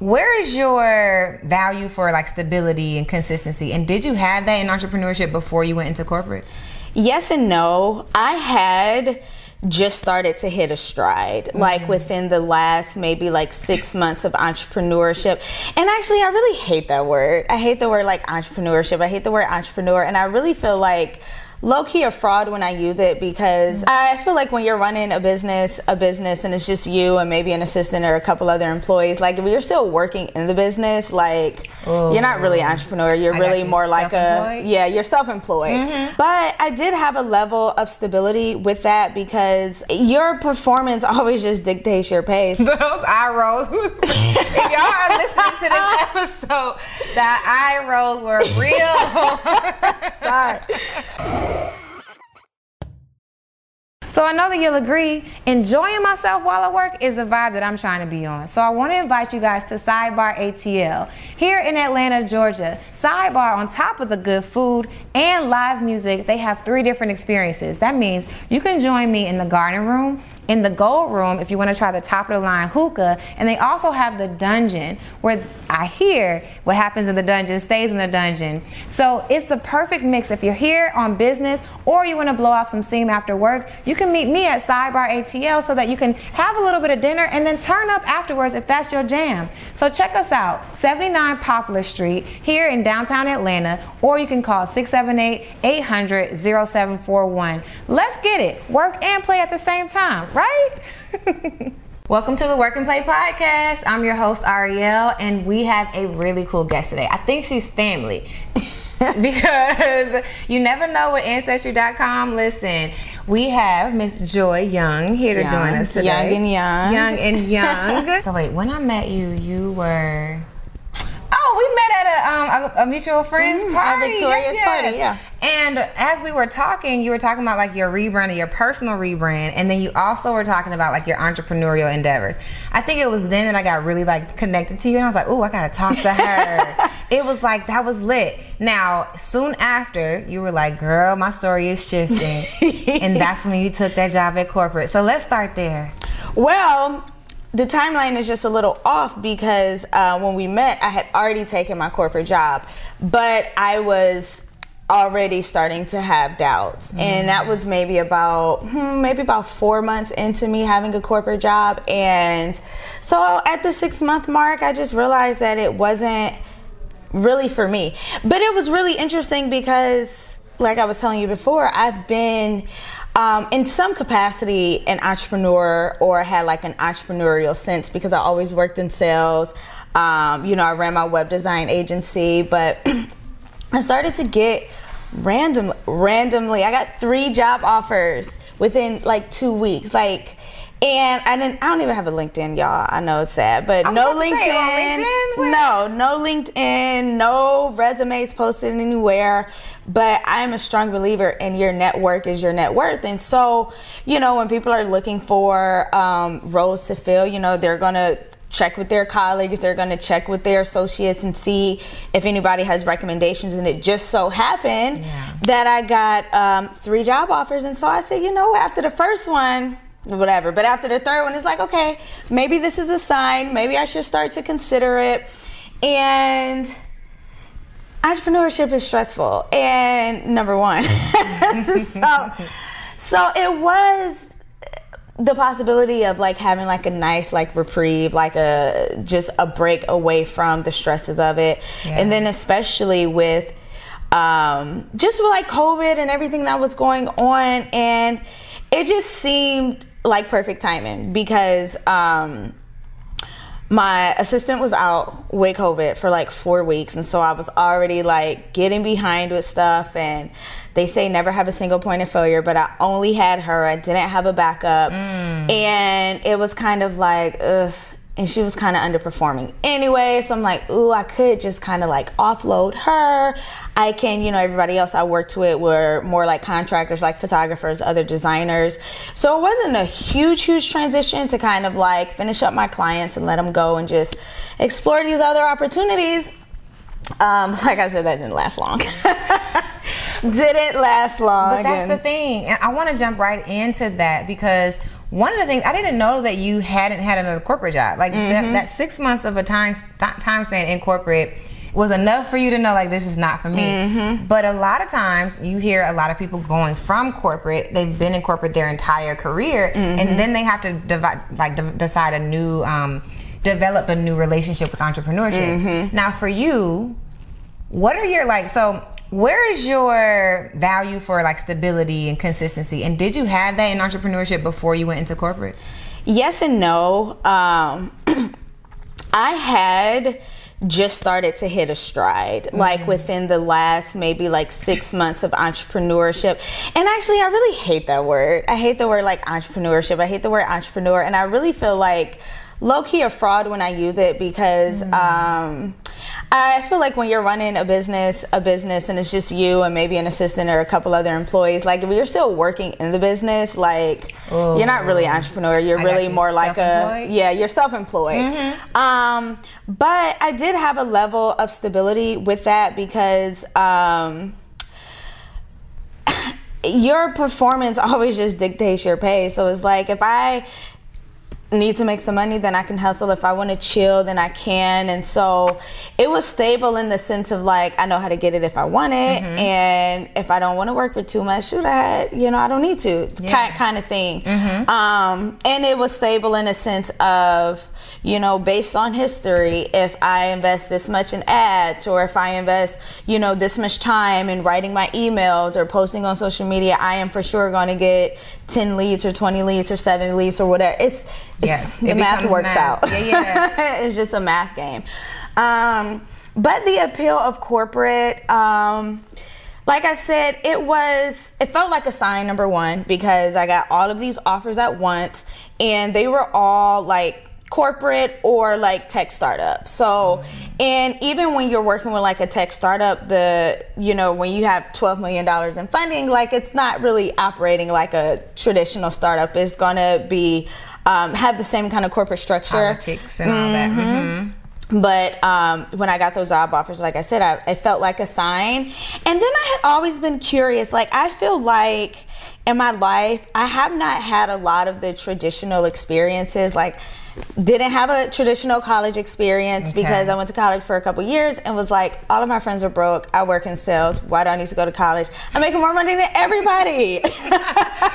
Where is your value for like stability and consistency? And did you have that in entrepreneurship before you went into corporate? Yes and no. I had just started to hit a stride mm-hmm. like within the last maybe like six months of entrepreneurship and actually i really hate that word i hate the word like entrepreneurship i hate the word entrepreneur and i really feel like low key a fraud when I use it because I feel like when you're running a business, a business, and it's just you and maybe an assistant or a couple other employees, like if you're still working in the business, like Ooh. you're not really an entrepreneur. You're I really you. more like a yeah, you're self-employed. Mm-hmm. But I did have a level of stability with that because your performance always just dictates your pace. Those eye rolls. if y'all are listening to this episode, that eye rolls were real. Sorry. So I know that you'll agree, enjoying myself while I work is the vibe that I'm trying to be on. So I want to invite you guys to Sidebar ATL here in Atlanta, Georgia. Sidebar, on top of the good food and live music, they have three different experiences. That means you can join me in the garden room in the gold room if you want to try the top of the line hookah. And they also have the dungeon where I hear what happens in the dungeon stays in the dungeon. So it's the perfect mix. If you're here on business or you want to blow off some steam after work, you can meet me at Sidebar ATL so that you can have a little bit of dinner and then turn up afterwards if that's your jam. So check us out, 79 Poplar Street here in downtown Atlanta, or you can call 678 800 0741. Let's get it. Work and play at the same time right? Welcome to the Work and Play podcast. I'm your host, Ariel, and we have a really cool guest today. I think she's family. because you never know with Ancestry.com. Listen, we have Miss Joy Young here to young, join us today. Young and young. Young and young. so, wait, when I met you, you were we met at a, um, a, a mutual friend's mm-hmm. party. Victoria's yes, yes. party, yeah. And as we were talking, you were talking about like your rebrand, and your personal rebrand, and then you also were talking about like your entrepreneurial endeavors. I think it was then that I got really like connected to you, and I was like, "Oh, I gotta talk to her." it was like that was lit. Now, soon after, you were like, "Girl, my story is shifting," and that's when you took that job at corporate. So let's start there. Well, the timeline is just a little off because uh, when we met, I had already taken my corporate job, but I was already starting to have doubts. Mm. and that was maybe about hmm, maybe about four months into me having a corporate job. And so at the six month mark i just realized that it wasn't really for me. But it was really interesting because like i was telling you before i've been um, in some capacity, an entrepreneur or had like an entrepreneurial sense because I always worked in sales. Um, you know, I ran my web design agency, but I started to get random, randomly. I got three job offers within like two weeks. Like, and I didn't. I don't even have a LinkedIn, y'all. I know it's sad, but no LinkedIn, say, LinkedIn no, no LinkedIn, no resumes posted anywhere. But I'm a strong believer in your network is your net worth, and so you know when people are looking for um, roles to fill, you know they're gonna check with their colleagues they're going to check with their associates and see if anybody has recommendations and it just so happened yeah. that i got um, three job offers and so i said you know after the first one whatever. But after the third one, it's like, okay, maybe this is a sign. Maybe I should start to consider it. And entrepreneurship is stressful. And number one, so, so it was the possibility of like having like a nice like reprieve like a just a break away from the stresses of it yeah. and then especially with um just with like covid and everything that was going on and it just seemed like perfect timing because um, my assistant was out with COVID for like four weeks, and so I was already like getting behind with stuff. And they say never have a single point of failure, but I only had her. I didn't have a backup, mm. and it was kind of like, ugh, and she was kind of underperforming anyway. So I'm like, ooh, I could just kind of like offload her. I can, you know, everybody else I worked with were more like contractors, like photographers, other designers. So it wasn't a huge, huge transition to kind of like finish up my clients and let them go and just explore these other opportunities. Um, like I said, that didn't last long. didn't last long. But that's the thing. And I want to jump right into that because one of the things I didn't know that you hadn't had another corporate job. Like that, Mm-hmm. that six months of a time time span in corporate was enough for you to know like this is not for me. Mm-hmm. But a lot of times you hear a lot of people going from corporate. They've been in corporate their entire career, Mm-hmm. and then they have to divide, like de- decide a new. Um, develop a new relationship with entrepreneurship Mm-hmm. now for you what are your like so where is your value for like stability and consistency and did you have that in entrepreneurship before you went into corporate Yes and no. Um, I had just started to hit a stride, like within the last maybe like six months of entrepreneurship. And actually, I really hate that word. I hate the word like entrepreneurship. I hate the word entrepreneur. And I really feel like low key a fraud when I use it because um, I feel like when you're running a business, a business, and it's just you and maybe an assistant or a couple other employees, like if you're still working in the business, like you're not really an entrepreneur. You're I really you. more like a yeah, you're self-employed. Um, but I did have a level of stability with that because um, your performance always just dictates your pay. So it's like if I need to make some money, then I can hustle. If I want to chill, then I can. And so it was stable in the sense of like I know how to get it if I want it, and if I don't want to work for too much, shoot, I had, you know I don't need to Yeah. kind kind of thing. Um, and it was stable in a sense of you know based on history. If I invest this much in ads, or if I invest you know this much time in writing my emails or posting on social media, I am for sure going to get ten leads or twenty leads or seven leads or whatever. It's it's, Yes, the it math works math. out. Yeah, yeah. it's just a math game. Um, but the appeal of corporate, um, like I said, it was, it felt like a sign, number one, because I got all of these offers at once and they were all like, corporate or like tech startup. So, and even when you're working with like a tech startup, the, you know, when you have $12 million in funding, like it's not really operating like a traditional startup. It's going to be, um, have the same kind of corporate structure. politics and all that Mhm. But um, when I got those job offers, like I said, I, it felt like a sign. And then I had always been curious. Like, I feel like in my life, I have not had a lot of the traditional experiences. Like, didn't have a traditional college experience Okay. because I went to college for a couple years and was like, all of my friends are broke. I work in sales. Why do I need to go to college? I'm making more money than everybody.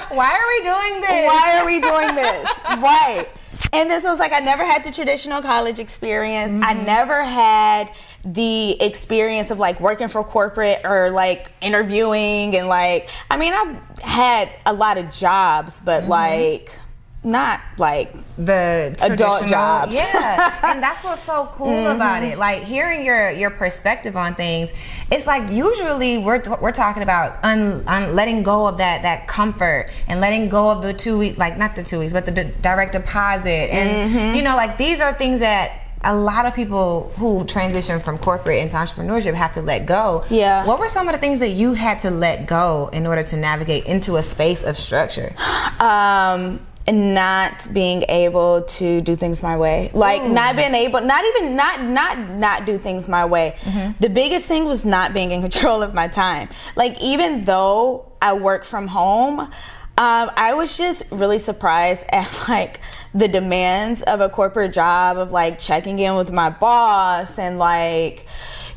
why are we doing this Why are we doing this? right. And this was like I never had the traditional college experience. I mm-hmm. never had the experience of like working for corporate or like interviewing and like I mean I've had a lot of jobs but mm-hmm. like not like the Adult jobs. Yeah, and that's what's so cool about it. Like hearing your your perspective on things. It's like usually we're we're talking about un, un, letting go of that that comfort and letting go of the two week like not the two weeks but the d- direct deposit and you know like these are things that. A lot of people who transition from corporate into entrepreneurship have to let go. Yeah. What were some of the things that you had to let go in order to navigate into a space of structure? um not being able to do things my way. Like not being able not even not not not do things my way. The biggest thing was not being in control of my time. Like even though i work from home um, I was just really surprised at like the demands of a corporate job of like checking in with my boss and like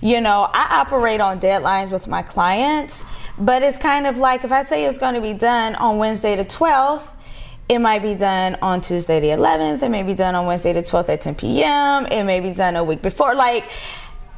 you know I operate on deadlines with my clients but it's kind of like if I say it's going to be done on Wednesday the 12th it might be done on Tuesday the 11th. It may be done on Wednesday the 12th at 10 p.m. It may be done a week before. Like,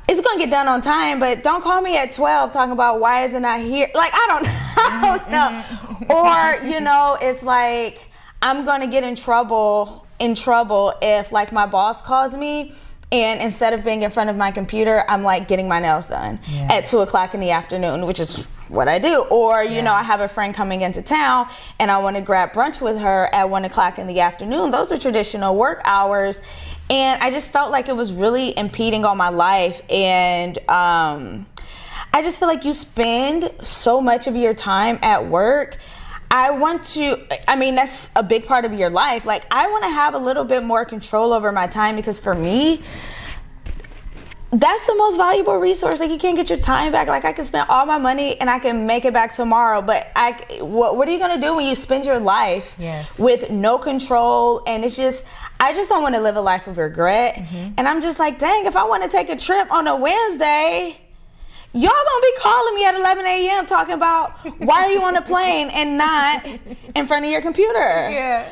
it's gonna get done on time, but don't call me at 12 talking about why is it not here. Like, I don't, I don't know. Mm-hmm, mm-hmm. Or, you know, it's like I'm gonna get in trouble, in trouble if like my boss calls me and instead of being in front of my computer, I'm like getting my nails done Yeah. at two o'clock in the afternoon, which is what I do. Or, you Yeah. know, I have a friend coming into town and I want to grab brunch with her at one o'clock in the afternoon. Those are traditional work hours. And I just felt like it was really impeding on my life. And um, I just feel like you spend so much of your time at work. I want to, I mean, that's a big part of your life. Like, I want to have a little bit more control over my time because for me, that's the most valuable resource. Like you can't get your time back. Like I can spend all my money and I can make it back tomorrow. But I, what, what are you gonna do when you spend your life Yes. with no control? And it's just, I just don't want to live a life of regret. Mm-hmm. And I'm just like, dang, if I want to take a trip on a Wednesday. Y'all gonna be calling me at 11 a.m. talking about why are you on a plane and not in front of your computer? Yeah.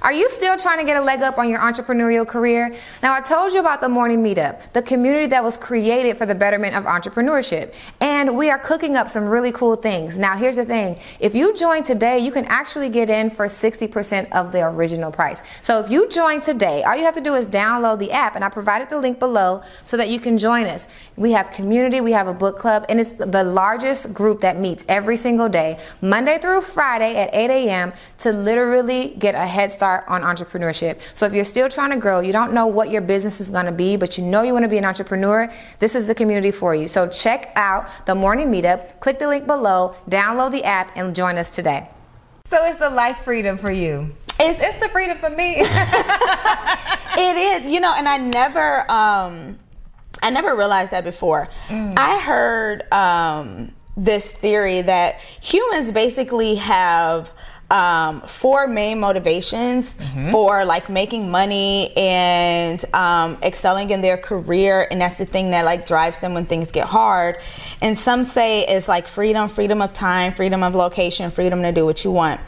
Are you still trying to get a leg up on your entrepreneurial career? Now, I told you about the morning meetup, the community that was created for the betterment of entrepreneurship. And we are cooking up some really cool things. Now, here's the thing if you join today, you can actually get in for 60% of the original price. So, if you join today, all you have to do is download the app, and I provided the link below so that you can join us. We have community, we have a book club, and it's the largest group that meets every single day, Monday through Friday at 8 a.m., to literally get a head start on entrepreneurship. So if you're still trying to grow, you don't know what your business is going to be, but you know you want to be an entrepreneur, this is the community for you. So check out the morning meetup, click the link below, download the app, and join us today. So it's the life freedom for you. It's- it's the freedom for me. It is, you know, and I never, um, I never realized that before. I heard um, this theory that humans basically have um, four main motivations for like making money and um, excelling in their career, and that's the thing that like drives them when things get hard. And some say it's like freedom, freedom of time, freedom of location, freedom to do what you want.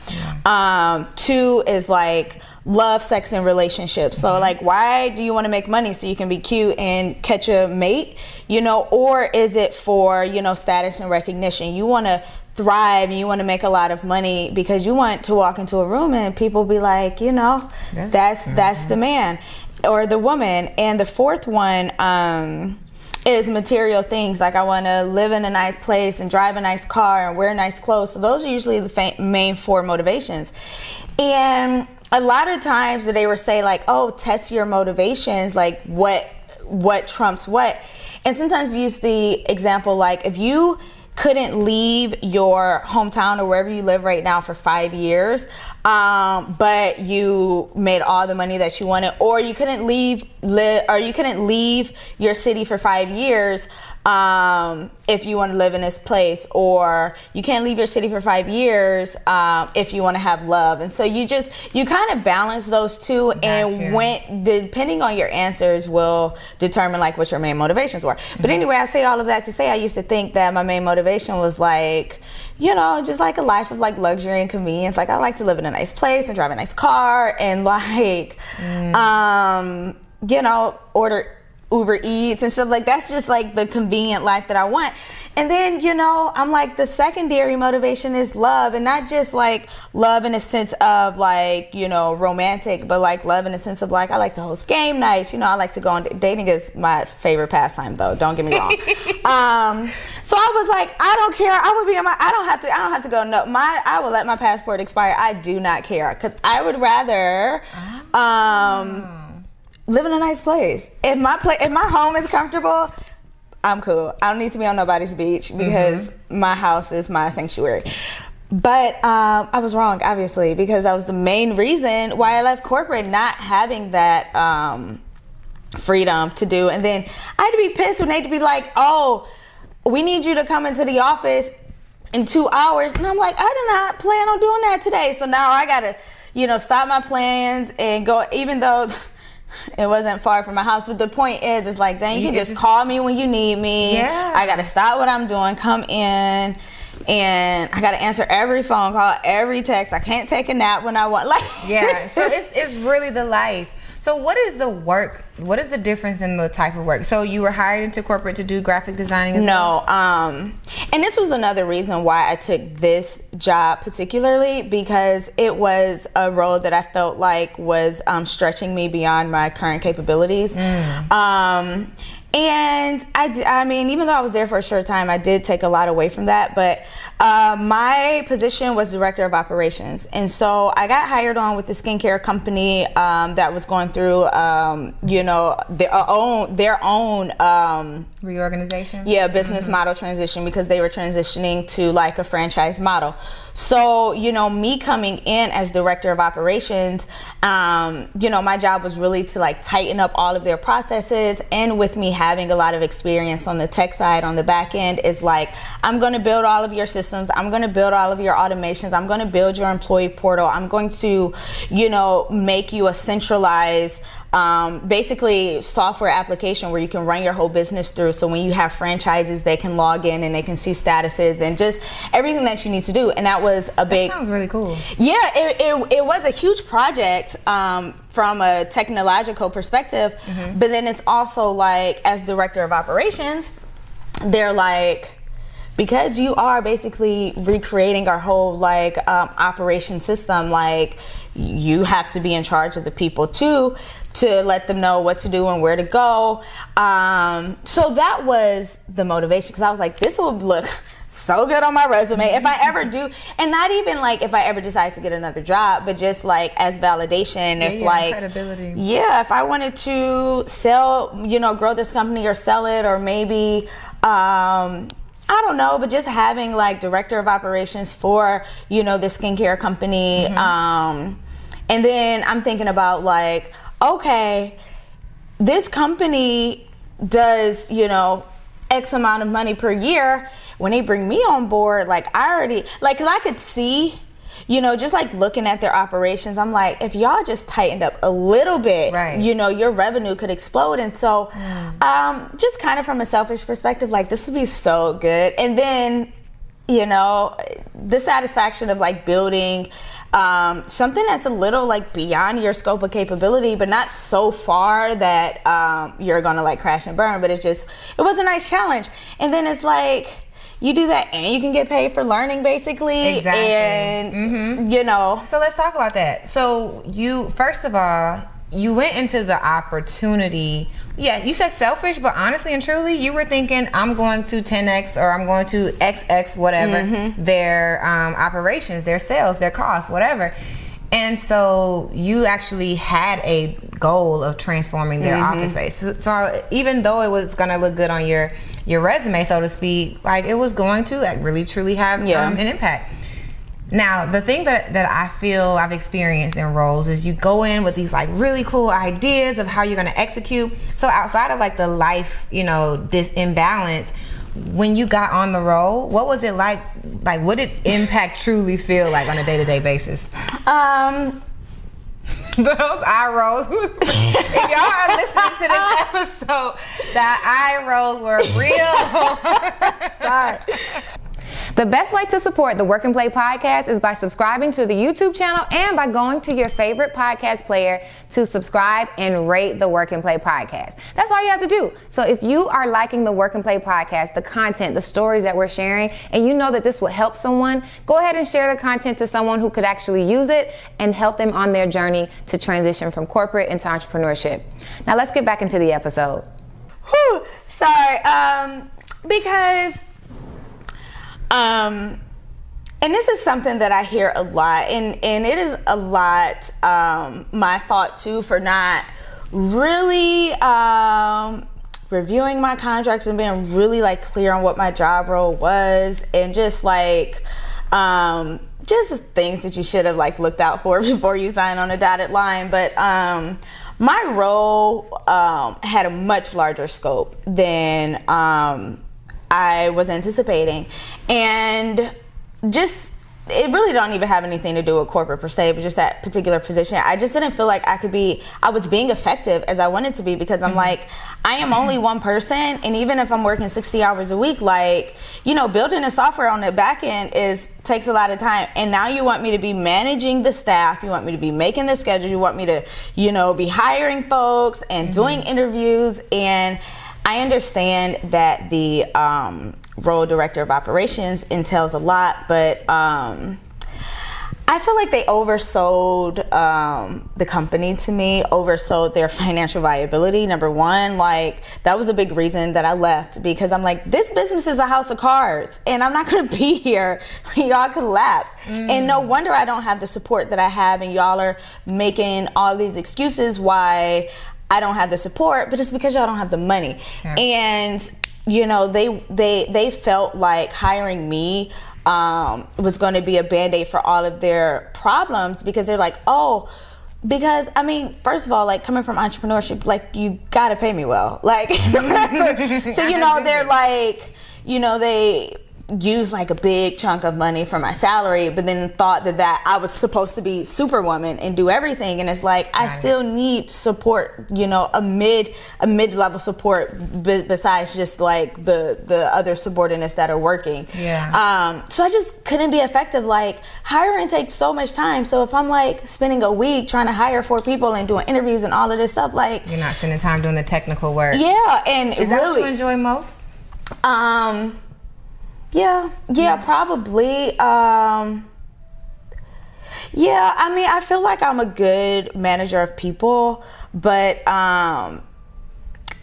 Um, two is like love, sex, and relationships. So, like, why do you want to make money so you can be cute and catch a mate, you know, or is it for, you know, status and recognition? You want to thrive and you want to make a lot of money because you want to walk into a room and people be like, you know, that's that's the man or the woman. And the fourth one, um, is material things like I want to live in a nice place and drive a nice car and wear nice clothes. So those are usually the fa- main four motivations. And a lot of times they would say like, "Oh, test your motivations, like what what trumps what." And sometimes use the example like if you couldn't leave your hometown or wherever you live right now for five years, um, but you made all the money that you wanted, or you couldn't leave, li- or you couldn't leave your city for five years um, if you want to live in this place, or you can't leave your city for five years um, if you want to have love. And so you just you kind of balance those two, and when depending on your answers will determine like what your main motivations were. But anyway, I say all of that to say I used to think that my main motivation was like, you know, just like a life of like luxury and convenience. Like I like to live in a nice place and drive a nice car and like, um, you know, order Uber Eats and stuff like that's just like the convenient life that I want. And then, you know, I'm like the secondary motivation is love and not just like love in a sense of like, you know, romantic, but like love in a sense of like I like to host game nights. You know, I like to go on dating is my favorite pastime though, don't get me wrong. um, so I was like, I don't care. I would be in my I don't have to I don't have to go no my I will let my passport expire. I do not care cuz I would rather um live in a nice place. If my pla- if my home is comfortable, I'm cool. I don't need to be on nobody's beach because my house is my sanctuary. But um, I was wrong, obviously, because that was the main reason why I left corporate, not having that um, freedom to do. And then I had to be pissed when they'd be like, "Oh, we need you to come into the office in two hours," and I'm like, "I did not plan on doing that today." So now I gotta, you know, stop my plans and go, even though. It wasn't far from my house, but the point is, it's like, dang, you can just just- call me when you need me. Yeah. I gotta stop what I'm doing, come in, and I gotta answer every phone call, every text. I can't take a nap when I want. Like, Yeah, so it's it's really the life. So what is the work? What is the difference in the type of work? So you were hired into corporate to do graphic designing as well? No, um, and this was another reason why I took this job particularly because it was a role that I felt like was um, stretching me beyond my current capabilities. Um, and I, d- I mean, even though I was there for a short time, I did take a lot away from that. But uh, my position was director of operations, and so I got hired on with the skincare company um, that was going through, um, you know. know, their own their own um, reorganization. Yeah, business mm-hmm. model transition because they were transitioning to like a franchise model. So, you know, me coming in as director of operations, um, you know, my job was really to like tighten up all of their processes. And with me having a lot of experience on the tech side, on the back end, is like, I'm going to build all of your systems. I'm going to build all of your automations. I'm going to build your employee portal. I'm going to, you know, make you a centralized um, basically software application where you can run your whole business through. So when you have franchises, they can log in and they can see statuses and just everything that you need to do. And that was a big. That sounds really cool. Yeah, it, it, it was a huge project um, from a technological perspective. Mm-hmm. But then it's also like, as director of operations, they're like, because you are basically recreating our whole like um, operation system like you have to be in charge of the people too to let them know what to do and where to go. Um, so that was the motivation because I was like, this would look so good on my resume if I ever do, and not even like if I ever decide to get another job, but just like as validation. Yeah, if yeah, like, credibility. yeah, if I wanted to sell, you know, grow this company or sell it, or maybe. Um, I don't know, but just having like director of operations for you know the skincare company, mm-hmm. um, and then I'm thinking about like, okay, this company does, you know, X amount of money per year. When they bring me on board, like I already, like, cause I could see, you know, just like looking at their operations, I'm like, if y'all just tightened up a little bit, right. you know, your revenue could explode. And so, mm. um, just kind of from a selfish perspective, like this would be so good. And then, you know, the satisfaction of like building um, something that's a little like beyond your scope of capability, but not so far that um, you're gonna like crash and burn. But it just it was a nice challenge. And then it's like you do that and you can get paid for learning basically exactly. and mm-hmm. you know so let's talk about that so you first of all you went into the opportunity. Yeah, you said selfish, but honestly and truly, you were thinking, I'm going to 10x or I'm going to XX, whatever, mm-hmm. their um, operations, their sales, their costs, whatever. And so you actually had a goal of transforming their mm-hmm. office space. So, so, even though it was going to look good on your your resume, so to speak, like it was going to like, really truly have yeah. um, an impact. Now, the thing that, that I feel I've experienced in roles is you go in with these like really cool ideas of how you're going to execute. So outside of like the life, you know, this imbalance, when you got on the role, what was it like? Like, what did impact truly feel like on a day to day basis? Um, those eye rolls. if y'all are listening to this episode, that eye rolls were real. Sorry. The best way to support the Work and Play podcast is by subscribing to the YouTube channel and by going to your favorite podcast player to subscribe and rate the Work and Play podcast. That's all you have to do. So if you are liking the Work and Play podcast, the content, the stories that we're sharing, and you know that this will help someone, go ahead and share the content to someone who could actually use it and help them on their journey to transition from corporate into entrepreneurship. Now let's get back into the episode. Whew, sorry, um, because um, and this is something that I hear a lot, and, and it is a lot um, my fault too for not really um, reviewing my contracts and being really like clear on what my job role was, and just like um, just things that you should have like looked out for before you sign on a dotted line. But um, my role um, had a much larger scope than um, I was anticipating. And just it really don't even have anything to do with corporate per se, but just that particular position. I just didn't feel like I could be, I was being effective as I wanted to be because I'm mm-hmm. like, I am only one person. And even if I'm working 60 hours a week, like, you know, building a software on the back end is, takes a lot of time. And now you want me to be managing the staff. You want me to be making the schedule. You want me to, you know, be hiring folks and mm-hmm. doing interviews. And, I understand that the um, role director of operations entails a lot, but um, I feel like they oversold um, the company to me, oversold their financial viability. Number one, like that was a big reason that I left because I'm like, this business is a house of cards, and I'm not to be here when y'all collapse. Mm. And no wonder I don't have the support that I have, and y'all are making all these excuses why I don't have the support, but it's because y'all don't have the money. Yeah. And you know, they they they felt like hiring me um, was going to be a band aid for all of their problems because they're like, oh. Because I mean, first of all, like coming from entrepreneurship, like you gotta pay me well, like so you know they're like, you know they used like a big chunk of money for my salary, but then thought that that I was supposed to be superwoman and do everything. And it's like I still need support, you know, a mid a mid level support b- besides just like the the other subordinates that are working. Yeah. Um. So I just couldn't be effective. Like hiring takes so much time. So if I'm like spending a week trying to hire four people and doing interviews and all of this stuff, like You're not spending time doing the technical work. yeah, and Is that what you enjoy most? um, yeah, yeah, probably. Um, yeah, I mean, I feel like I'm a good manager of people, but um,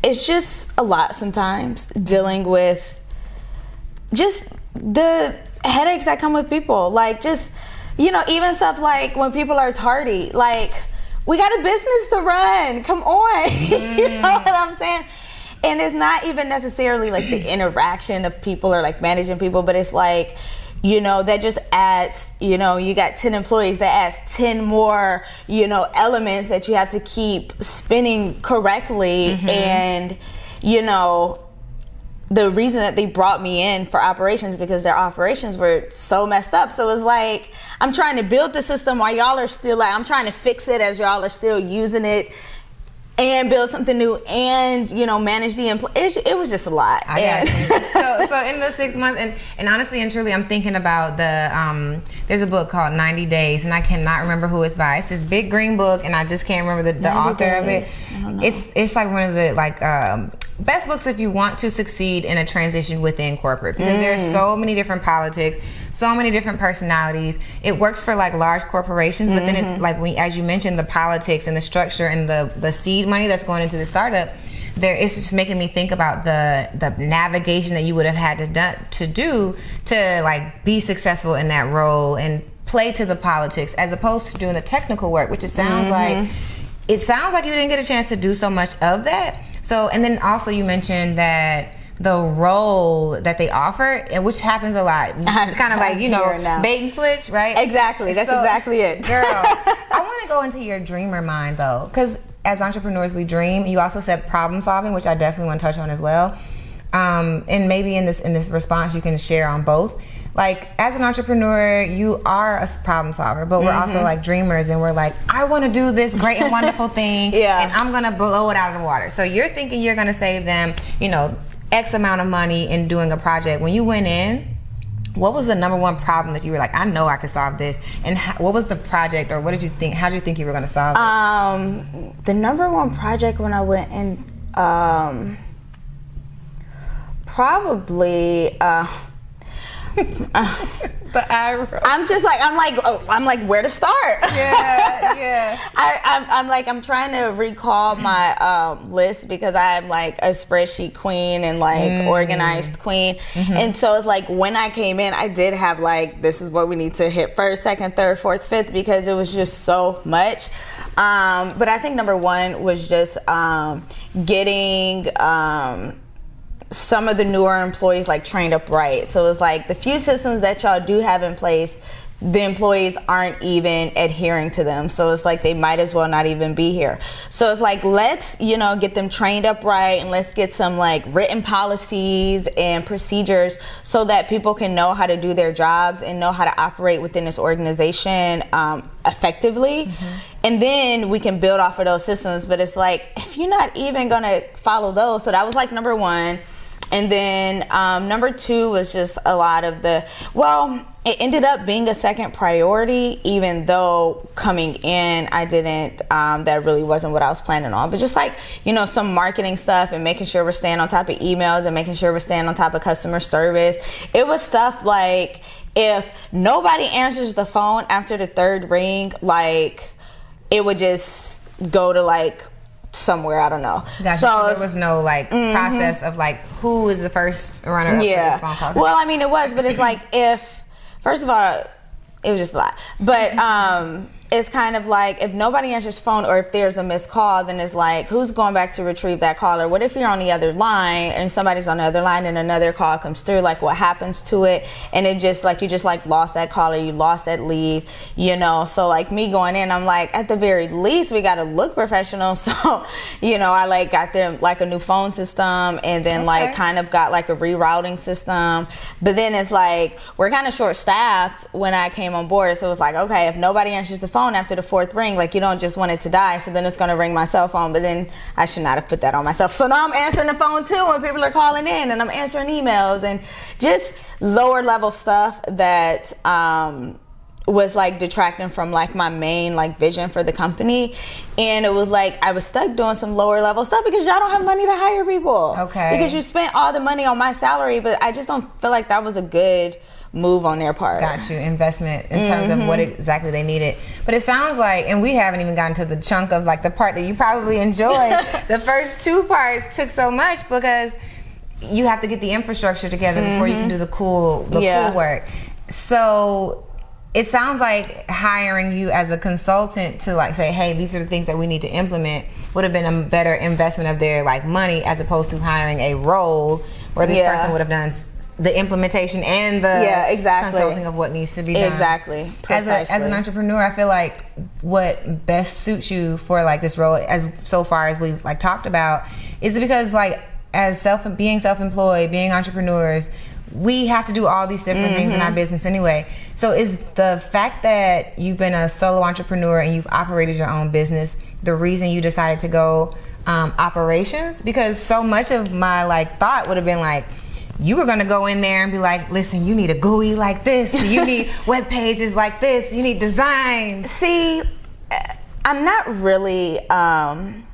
it's just a lot sometimes dealing with just the headaches that come with people. Like, just, you know, even stuff like when people are tardy, like, we got a business to run. Come on. you know what I'm saying? And it's not even necessarily like the interaction of people or like managing people, but it's like, you know, that just adds, you know, you got 10 employees, that adds 10 more, you know, elements that you have to keep spinning correctly. Mm-hmm. And, you know, the reason that they brought me in for operations because their operations were so messed up. So it's like I'm trying to build the system while y'all are still like I'm trying to fix it as y'all are still using it and build something new and you know manage the employees. It, it was just a lot. I And- so, so in the six months, and, and honestly and truly, I'm thinking about the. Um, there's a book called 90 Days, and I cannot remember who it's by. It's this big green book, and I just can't remember the, the 90 author of it. I don't know. It's it's like one of the like um, best books if you want to succeed in a transition within corporate because Mm. there's so many different politics. So many different personalities. It works for like large corporations, but then Mm-hmm. it, like we, as you mentioned, the politics and the structure and the the seed money that's going into the startup there it's just making me think about the the navigation that you would have had to do, to do to like be successful in that role and play to the politics as opposed to doing the technical work which it sounds like it sounds like you didn't get a chance to do so much of that so and then also you mentioned that the role that they offer and which happens a lot kind of like you know bait and switch right Exactly. That's exactly it. girl i want to go into your dreamer mind though because as entrepreneurs we dream you also said problem solving which i definitely want to touch on as well um, and maybe in this in this response you can share on both like as an entrepreneur you are a problem solver but we're Mm-hmm. also like dreamers and we're like i want to do this great and wonderful thing Yeah. and i'm gonna blow it out of the water so you're thinking you're gonna save them you know x amount of money in doing a project when you went in what was the number one problem that you were like, I know I could solve this? And how, what was the project, or what did you think? How did you think you were going to solve it? Um, the number one project when I went in, um, probably. Uh, the eyebrow. I'm just like I'm like oh, I'm like where to start. Yeah, yeah. I, I'm, I'm like I'm trying to recall my um, list because I'm like a spreadsheet queen and like Mm. organized queen, Mm-hmm. and so it's like when I came in, I did have like this is what we need to hit first, second, third, fourth, fifth because it was just so much. Um, but I think number one was just um, getting. Um, some of the newer employees like trained up right. So it's like the few systems that y'all do have in place, the employees aren't even adhering to them. So it's like they might as well not even be here. So it's like let's, you know, get them trained up right and let's get some like written policies and procedures so that people can know how to do their jobs and know how to operate within this organization um, effectively. And then we can build off of those systems. But it's like if you're not even gonna follow those, so that was like number one. And then um, number two was just a lot of the, well, it ended up being a second priority, even though coming in, I didn't, um, that really wasn't what I was planning on. But just like, you know, some marketing stuff and making sure we're staying on top of emails and making sure we're staying on top of customer service. It was stuff like if nobody answers the phone after the third ring, like it would just go to like somewhere, I don't know. Gotcha. So, there was no like process of like who is the first runner up this phone call. Well, I mean, it was, but it's like if, first of all, it was just a lot. But um, it's kind of like if nobody answers phone or if there's a missed call, then it's like who's going back to retrieve that call? Or what if you're on the other line and somebody's on the other line and another call comes through? Like what happens to it? And it just like you just like lost that caller, you lost that lead, you know? So like me going in, I'm like at the very least we got to look professional. So you know I like got them like a new phone system and then okay. like kind of got like a rerouting system. But then it's like we're kind of short staffed when I came on board, so it's like okay if nobody answers the phone phone after the fourth ring. Like you don't just want it to die, so then it's gonna ring my cell phone. But then I should not have put that on myself. So now I'm answering the phone too when people are calling in, and I'm answering emails and just lower level stuff that. Um, was like detracting from like my main like vision for the company and it was like i was stuck doing some lower level stuff because y'all don't have money to hire people okay because you spent all the money on my salary but i just don't feel like that was a good move on their part. Got you. Investment in mm-hmm. terms of what mm-hmm. exactly they needed. But it sounds like, and we haven't even gotten to the chunk of like the part that you probably enjoyed. the first two parts took so much because you have to get the infrastructure together mm-hmm. before you can mm-hmm. do the cool, the yeah. cool work. So it sounds like hiring you as a consultant to like say, hey, these are the things that we need to implement would have been a better investment of their like money as opposed to hiring a role where this yeah. person would have done the implementation and the yeah, exactly. consulting of what needs to be done. Exactly. As, a, as an entrepreneur, I feel like what best suits you for like this role, as so far as we've like talked about, is because like as self being self employed, being entrepreneurs, we have to do all these different mm-hmm. things in our mm-hmm. business anyway. So is the fact that you've been a solo entrepreneur and you've operated your own business the reason you decided to go um, operations? Because so much of my like thought would have been like you were going to go in there and be like, listen, you need a GUI like this. You need web pages like this. You need design. See, I'm not really. Um,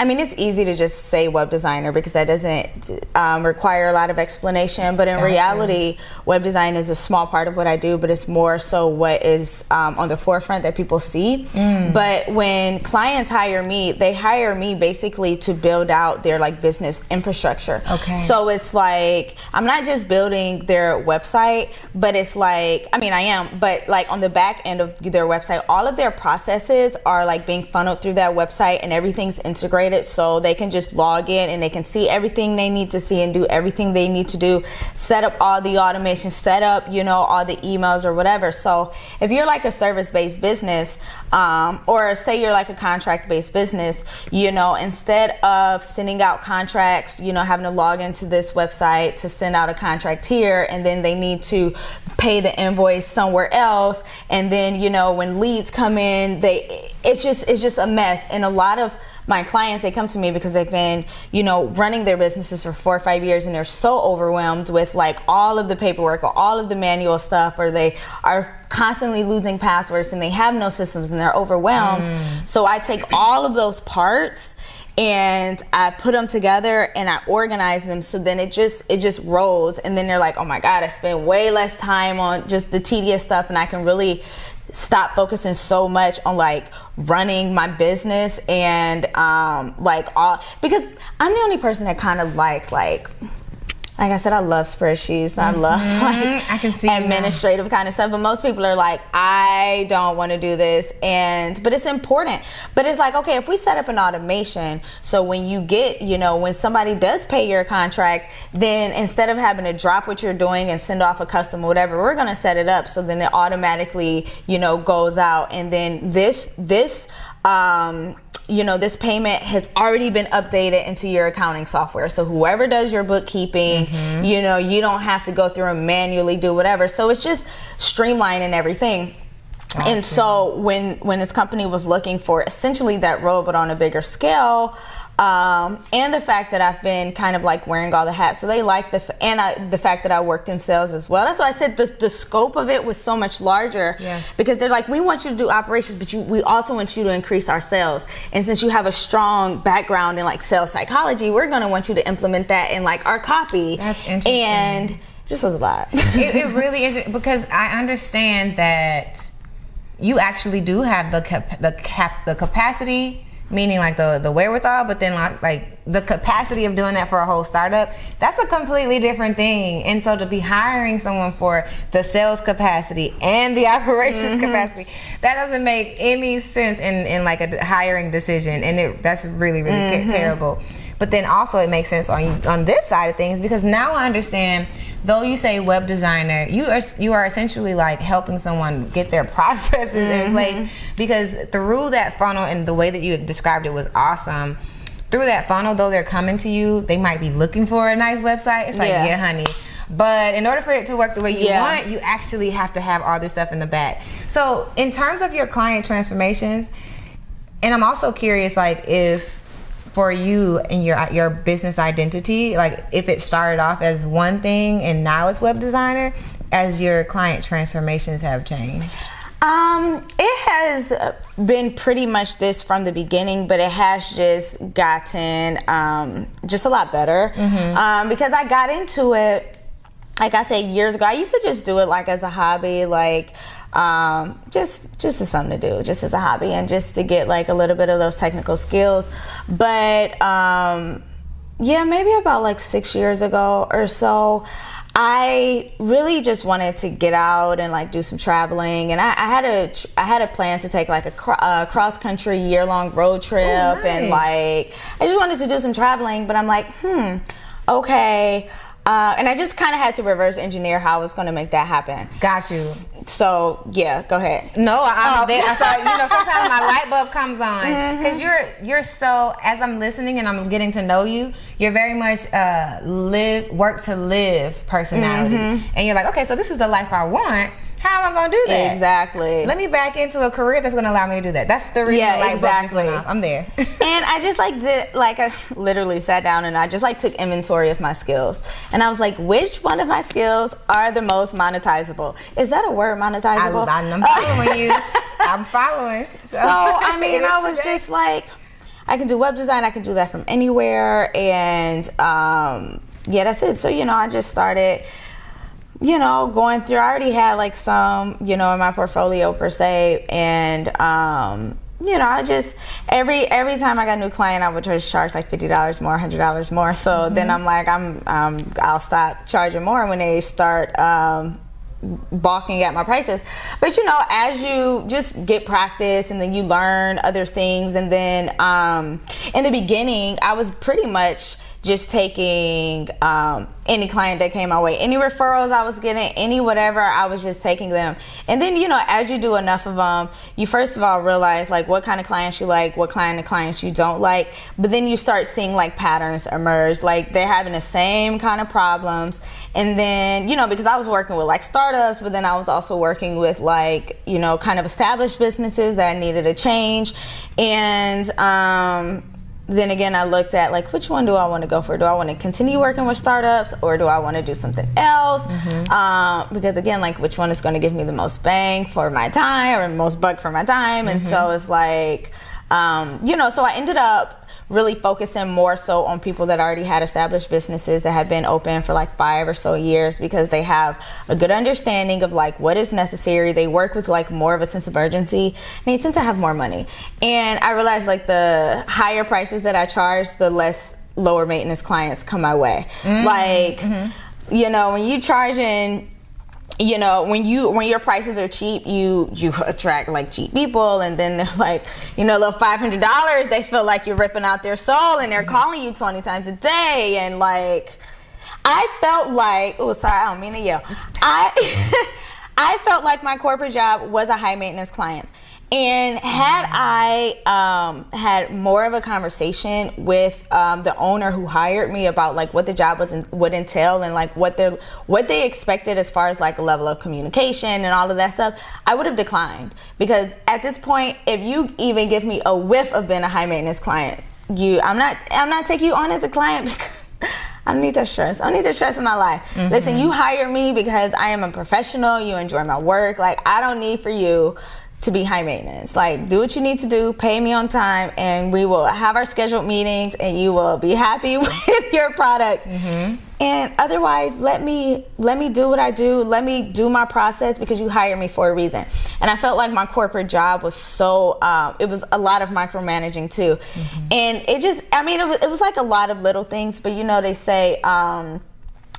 I mean, it's easy to just say web designer because that doesn't um, require a lot of explanation. But in gotcha. reality, web design is a small part of what I do, but it's more so what is um, on the forefront that people see. Mm. But when clients hire me, they hire me basically to build out their like business infrastructure. Okay. So it's like I'm not just building their website, but it's like I mean I am, but like on the back end of their website, all of their processes are like being funneled through that website, and everything's integrated so they can just log in and they can see everything they need to see and do everything they need to do. Set up all the automation set up you know all the emails or whatever. So if you're like a service-based business um, or say you're like a contract-based business you know instead of sending out contracts you know having to log into this website to send out a contract here and then they need to pay the invoice somewhere else and then you know when leads come in they it's just it's just a mess. And a lot of my clients they come to me because they've been you know running their businesses for four or five years and they're so overwhelmed with like all of the paperwork or all of the manual stuff or they are constantly losing passwords and they have no systems and they're overwhelmed mm. so i take all of those parts and I put them together and I organize them so then it just it just rolls and then they're like oh my god I spend way less time on just the tedious stuff and I can really stop focusing so much on like running my business and um like all because I'm the only person that kind of likes like like I said, I love spreadsheets. I mm-hmm. love like I can see administrative kind of stuff. But most people are like, I don't want to do this, and but it's important. But it's like, okay, if we set up an automation, so when you get, you know, when somebody does pay your contract, then instead of having to drop what you're doing and send off a custom or whatever, we're gonna set it up so then it automatically, you know, goes out, and then this this um you know, this payment has already been updated into your accounting software. So whoever does your bookkeeping, mm-hmm. you know, you don't have to go through and manually do whatever. So it's just streamlining everything. Awesome. And so when when this company was looking for essentially that role but on a bigger scale, um, and the fact that I've been kind of like wearing all the hats. So they like the and I, the fact that I worked in sales as well. That's why I said the, the scope of it was so much larger. Yes. Because they're like, we want you to do operations, but you, we also want you to increase our sales. And since you have a strong background in like sales psychology, we're going to want you to implement that in like our copy. That's interesting. And just was a lot. it, it really is because I understand that you actually do have the cap, the cap the capacity meaning like the the wherewithal, but then like like the capacity of doing that for a whole startup, that's a completely different thing. And so to be hiring someone for the sales capacity and the operations mm-hmm. capacity, that doesn't make any sense in in like a hiring decision, and it that's really really mm-hmm. terrible. But then also it makes sense on on this side of things because now I understand though you say web designer, you are you are essentially like helping someone get their processes mm-hmm. in place because through that funnel and the way that you described it was awesome. Through that funnel, though they're coming to you, they might be looking for a nice website. It's like, yeah, yeah honey. But in order for it to work the way you yeah. want, you actually have to have all this stuff in the back. So, in terms of your client transformations, and I'm also curious, like if for you and your your business identity like if it started off as one thing and now it's web designer as your client transformations have changed um, it has been pretty much this from the beginning, but it has just gotten um, just a lot better mm-hmm. um, because I got into it, like I said years ago. I used to just do it like as a hobby, like um, just just as something to do, just as a hobby, and just to get like a little bit of those technical skills. But um, yeah, maybe about like six years ago or so. I really just wanted to get out and like do some traveling, and I, I had a I had a plan to take like a, cr- a cross country year long road trip, oh, nice. and like I just wanted to do some traveling. But I'm like, hmm, okay. Uh, and I just kind of had to reverse engineer how I was going to make that happen. Got you. So yeah, go ahead. No, I'm oh. there. I saw. You know, sometimes my light bulb comes on because mm-hmm. you're you're so. As I'm listening and I'm getting to know you, you're very much uh, live work to live personality, mm-hmm. and you're like, okay, so this is the life I want how am I gonna do that? Exactly. Let me back into a career that's gonna allow me to do that. That's the reason. Yeah, exactly. I'm there. and I just like did like I literally sat down and I just like took inventory of my skills, and I was like, which one of my skills are the most monetizable? Is that a word, monetizable? I, am following you. I'm following. So, so I mean, I was today. just like, I can do web design. I can do that from anywhere, and um, yeah, that's it. So you know, I just started you know, going through, I already had like some, you know, in my portfolio per se, and um, you know, I just every every time I got a new client, I would just charge like fifty dollars more, hundred dollars more. So mm-hmm. then I'm like, I'm um, I'll stop charging more when they start. Um, balking at my prices but you know as you just get practice and then you learn other things and then um, in the beginning i was pretty much just taking um, any client that came my way, any referrals I was getting, any whatever, I was just taking them. And then, you know, as you do enough of them, you first of all realize like what kind of clients you like, what kind of clients you don't like. But then you start seeing like patterns emerge, like they're having the same kind of problems. And then, you know, because I was working with like startups, but then I was also working with like, you know, kind of established businesses that needed a change. And, um, then again, I looked at like which one do I want to go for? Do I want to continue working with startups or do I want to do something else? Mm-hmm. Um, because again, like which one is going to give me the most bang for my time or most buck for my time? Mm-hmm. And so it's like, um, you know, so I ended up really focusing more so on people that already had established businesses that have been open for like five or so years because they have a good understanding of like what is necessary. They work with like more of a sense of urgency and they tend to have more money. And I realized like the higher prices that I charge, the less lower maintenance clients come my way. Mm-hmm. Like, mm-hmm. you know, when you charging you know when you when your prices are cheap you you attract like cheap people and then they're like you know little $500 they feel like you're ripping out their soul and they're calling you 20 times a day and like i felt like oh sorry i don't mean to yell. I i felt like my corporate job was a high maintenance client and had I um, had more of a conversation with um, the owner who hired me about like what the job was in, would entail and like what they what they expected as far as like a level of communication and all of that stuff, I would have declined because at this point, if you even give me a whiff of being a high maintenance client, you I'm not I'm not taking you on as a client because. I don't need that stress. I don't need that stress in my life. Mm-hmm. Listen, you hire me because I am a professional. You enjoy my work. Like I don't need for you to be high maintenance. Like, do what you need to do, pay me on time, and we will have our scheduled meetings, and you will be happy with your product. Mm-hmm. And otherwise, let me let me do what I do. Let me do my process because you hired me for a reason. And I felt like my corporate job was so um, it was a lot of micromanaging too, mm-hmm. and it just I mean it was, it was like a lot of little things. But you know they say. Um,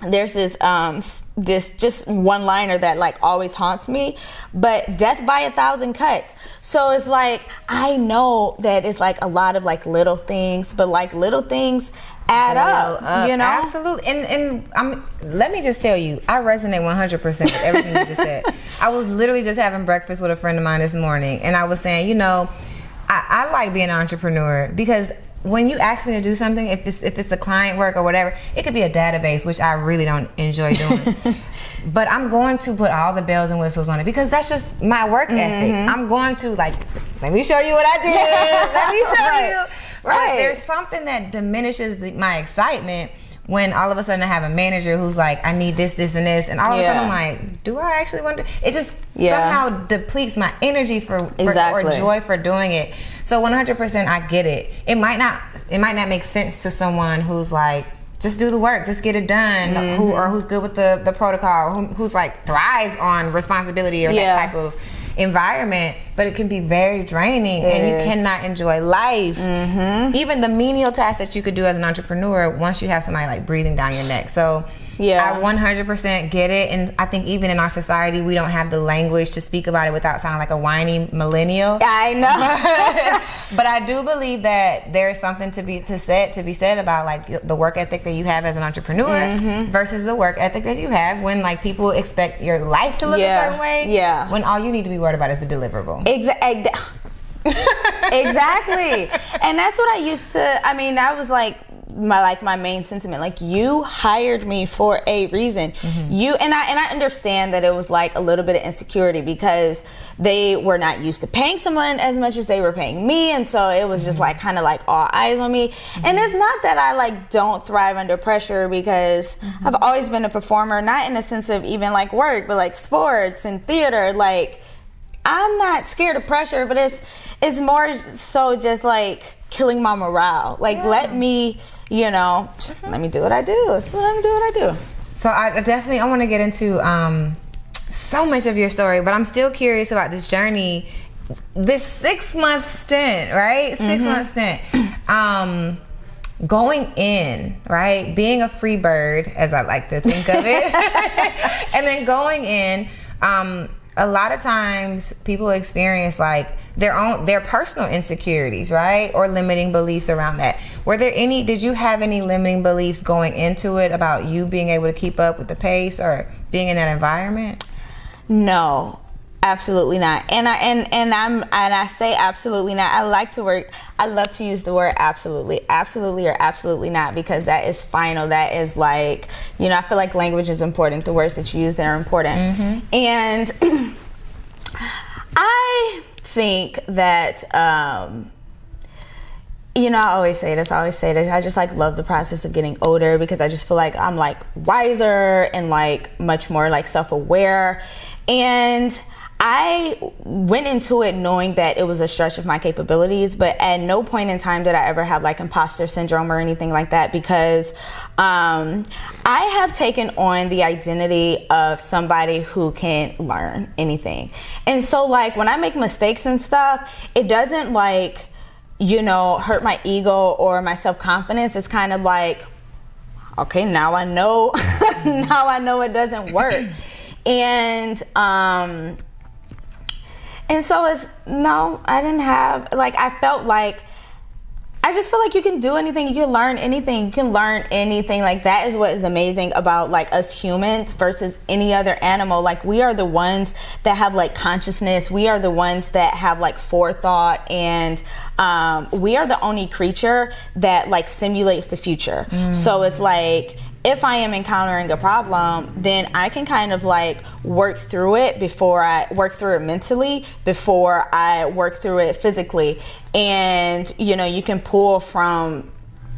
there's this um this just one liner that like always haunts me but death by a thousand cuts. So it's like i know that it's like a lot of like little things but like little things add up, up, you know? Absolutely and and i'm let me just tell you i resonate 100% with everything you just said. I was literally just having breakfast with a friend of mine this morning and i was saying you know I, I like being an entrepreneur because when you ask me to do something, if it's if it's a client work or whatever, it could be a database, which I really don't enjoy doing. but I'm going to put all the bells and whistles on it because that's just my work mm-hmm. ethic. I'm going to like, let me show you what I did. let me show right. you. Right. There's something that diminishes the, my excitement when all of a sudden I have a manager who's like, I need this, this, and this, and all of yeah. a sudden I'm like, do I actually want to? It just yeah. somehow depletes my energy for, for exactly. or joy for doing it. So 100%, I get it. It might not, it might not make sense to someone who's like, just do the work, just get it done, mm-hmm. who or who's good with the the protocol, who, who's like thrives on responsibility or yeah. that type of environment, but it can be very draining it and is. you cannot enjoy life. Mm-hmm. Even the menial tasks that you could do as an entrepreneur once you have somebody like breathing down your neck. So yeah. I 100% get it. And I think even in our society, we don't have the language to speak about it without sounding like a whiny millennial. I know. but I do believe that there is something to be to said to be said about like the work ethic that you have as an entrepreneur mm-hmm. versus the work ethic that you have when like people expect your life to look yeah. a certain way. Yeah. When all you need to be worried about is the deliverable. Exactly. exactly. And that's what I used to I mean, that was like my like my main sentiment like you hired me for a reason mm-hmm. you and i and i understand that it was like a little bit of insecurity because they were not used to paying someone as much as they were paying me and so it was just mm-hmm. like kind of like all eyes on me mm-hmm. and it's not that i like don't thrive under pressure because mm-hmm. i've always been a performer not in a sense of even like work but like sports and theater like i'm not scared of pressure but it's it's more so just like killing my morale like yeah. let me you know, mm-hmm. let me do what I do. So let me do what I do. So I definitely I want to get into um, so much of your story, but I'm still curious about this journey, this six month stint, right? 6 mm-hmm. month stint. Um, going in, right? Being a free bird, as I like to think of it, and then going in. Um, a lot of times people experience like their own their personal insecurities right? Or limiting beliefs around that. Were there any did you have any limiting beliefs going into it about you being able to keep up with the pace or being in that environment? No Absolutely not. And I and and I'm and I say absolutely not. I like to work. I love to use the word absolutely, absolutely or absolutely not because that is final. That is like you know. I feel like language is important. The words that you use they're important. Mm-hmm. And I think that. Um, you know, I always say this, I always say this. I just like love the process of getting older because I just feel like I'm like wiser and like much more like self aware. And I went into it knowing that it was a stretch of my capabilities, but at no point in time did I ever have like imposter syndrome or anything like that because um, I have taken on the identity of somebody who can learn anything. And so, like, when I make mistakes and stuff, it doesn't like, you know, hurt my ego or my self confidence. It's kind of like, okay, now I know, now I know it doesn't work. and, um, and so it's no, I didn't have like I felt like I just feel like you can do anything, you can learn anything, you can learn anything. Like that is what is amazing about like us humans versus any other animal. Like we are the ones that have like consciousness. We are the ones that have like forethought and um, we are the only creature that like simulates the future. Mm. So it's like if I am encountering a problem, then I can kind of like work through it before I work through it mentally before I work through it physically. And you know, you can pull from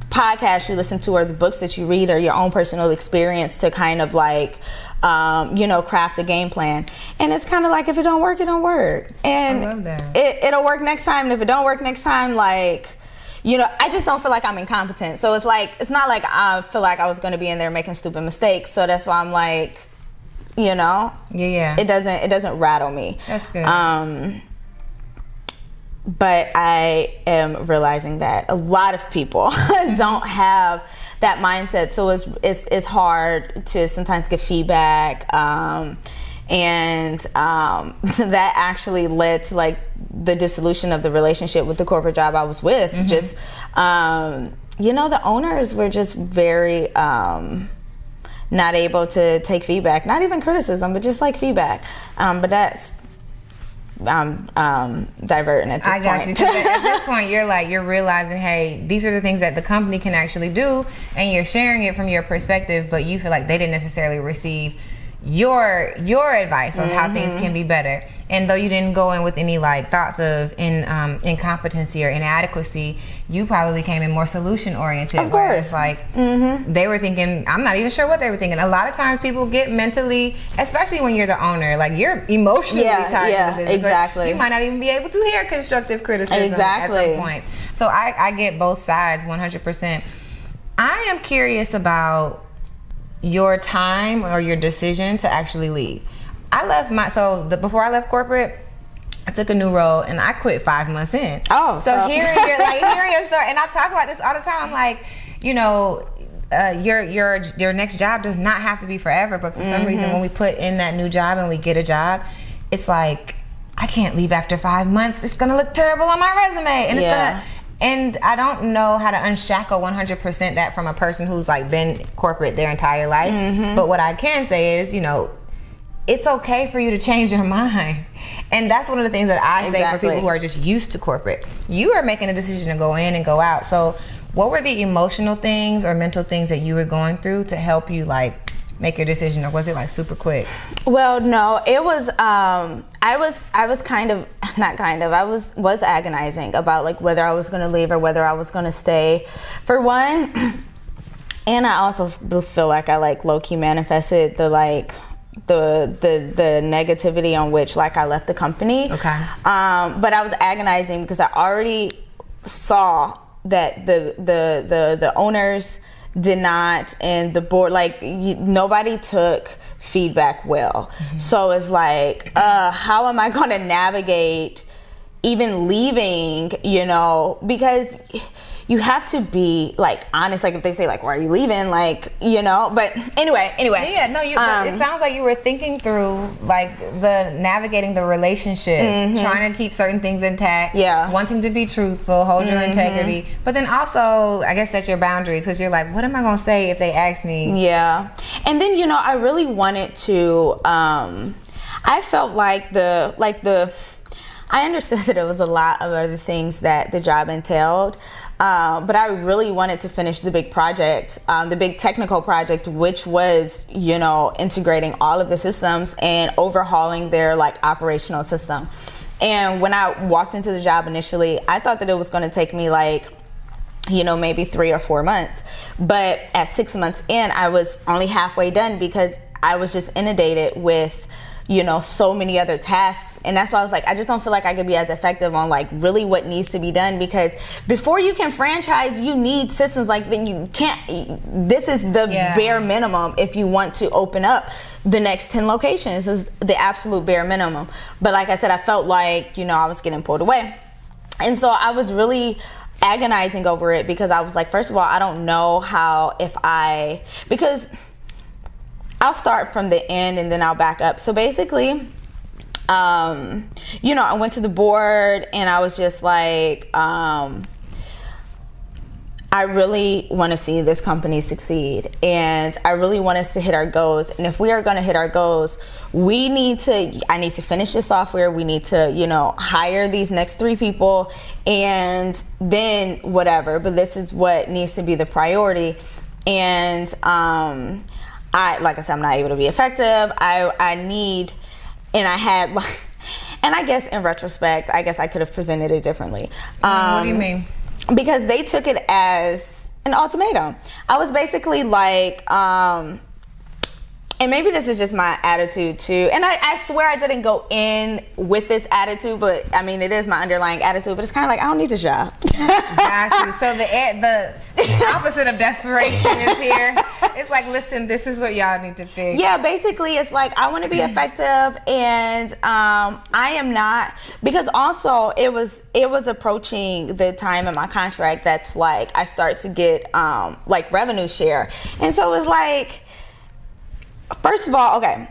podcasts you listen to or the books that you read or your own personal experience to kind of like um, you know craft a game plan and it's kind of like if it don't work it don't work and I love that. It, it'll work next time and if it don't work next time like you know i just don't feel like i'm incompetent. So it's like it's not like i feel like i was going to be in there making stupid mistakes. So that's why i'm like you know Yeah, yeah. it doesn't it doesn't rattle me. That's good. um but i am realizing that a lot of people don't have that mindset. So it's, it's it's hard to sometimes get feedback. Um and um, that actually led to like the dissolution of the relationship with the corporate job I was with. Just, um, you know, the owners were just very um, not able to take feedback, not even criticism, but just like feedback. Um, but that's I'm um, diverting at this I got point. you. at this point, you're like you're realizing, hey, these are the things that the company can actually do, and you're sharing it from your perspective. But you feel like they didn't necessarily receive your your advice on how Mm-hmm. things can be better. And though you didn't go in with any like thoughts of in um, incompetency or inadequacy, you probably came in more solution oriented. Of course. like they were thinking, I'm not even sure what they were thinking. A lot of times people get mentally, especially when you're the owner, like you're emotionally Yeah, tied yeah, to the business. Exactly. you might not even be able to hear constructive criticism exactly. at some point. So I, I get both sides 100%. I am curious about your time or your decision to actually leave. I left my so the, before I left corporate, I took a new role and I quit five months in. Oh, so, so- hearing your like hearing your story, and I talk about this all the time. I'm like, you know, uh, your your your next job does not have to be forever, but for some reason, when we put in that new job and we get a job, it's like I can't leave after five months. It's gonna look terrible on my resume, and it's gonna. And I don't know how to unshackle 100% that from a person who's like been corporate their entire life. Mm-hmm. But what I can say is, you know, it's okay for you to change your mind. And that's one of the things that I say for people who are just used to corporate. You are making a decision to go in and go out. So, what were the emotional things or mental things that you were going through to help you like make your decision or was it like super quick? Well, no, it was. Um, I was. I was kind of not kind of. I was was agonizing about like whether I was going to leave or whether I was going to stay. For one, and I also feel like I like low key manifested the like the the the negativity on which like I left the company. Okay. Um, but I was agonizing because I already saw that the the the the owners did not and the board like you, nobody took feedback well. So it's like uh how am i going to navigate even leaving you know? Because you have to be like honest like if they say like why are you leaving like you know but anyway anyway Yeah, no, you. but it um, sounds like you were thinking through like the navigating the relationships, trying to keep certain things intact. Mm-hmm. Yeah. Mm-hmm. wanting to be truthful, hold your integrity, but then also, I guess, set your boundaries because you're like, what am I gonna say if they ask me? Yeah. And then, you know, I really wanted to um I felt like the like the I understood that it was a lot of other things that the job entailed. Um, but I really wanted to finish the big project, um, the big technical project, which was, you know, integrating all of the systems and overhauling their like operational system. And when I walked into the job initially, I thought that it was going to take me like you know, maybe three or four months. But at six months in, I was only halfway done because I was just inundated with, you know, so many other tasks. And that's why I was like, I just don't feel like I could be as effective on like really what needs to be done because before you can franchise, you need systems like then you can't, this is the Yeah. bare minimum if you want to open up the next 10 locations. This is the absolute bare minimum. But like I said, I felt like, you know, I was getting pulled away. And so I was really agonizing over it because I was like, first of all, I don't know how if I because I'll start from the end and then I'll back up. So basically, um, you know, I went to the board and I was just like, um, I really want to see this company succeed and I really want us to hit our goals. And if we are going to hit our goals, we need to, I need to finish the software. We need to, you know, hire these next three people and then whatever. But this is what needs to be the priority. And, um, I, like I said, I'm not able to be effective. I, I need, and I had like, and I guess in retrospect, I guess I could have presented it differently. Um, what do you Um, mean? because they took it as an ultimatum. I was basically like, um, and maybe this is just my attitude too. And I, I, swear I didn't go in with this attitude, but I mean it is my underlying attitude. But it's kind of like I don't need to job. Got you. So the the opposite of desperation is here. It's like, listen, this is what y'all need to fix. Yeah, basically, it's like I want to be effective, and um, I am not because also it was it was approaching the time in my contract that's like I start to get um, like revenue share, and so it was like first of all, okay,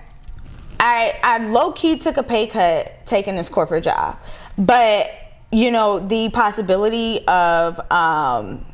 I I low key took a pay cut taking this corporate job, but you know the possibility of um,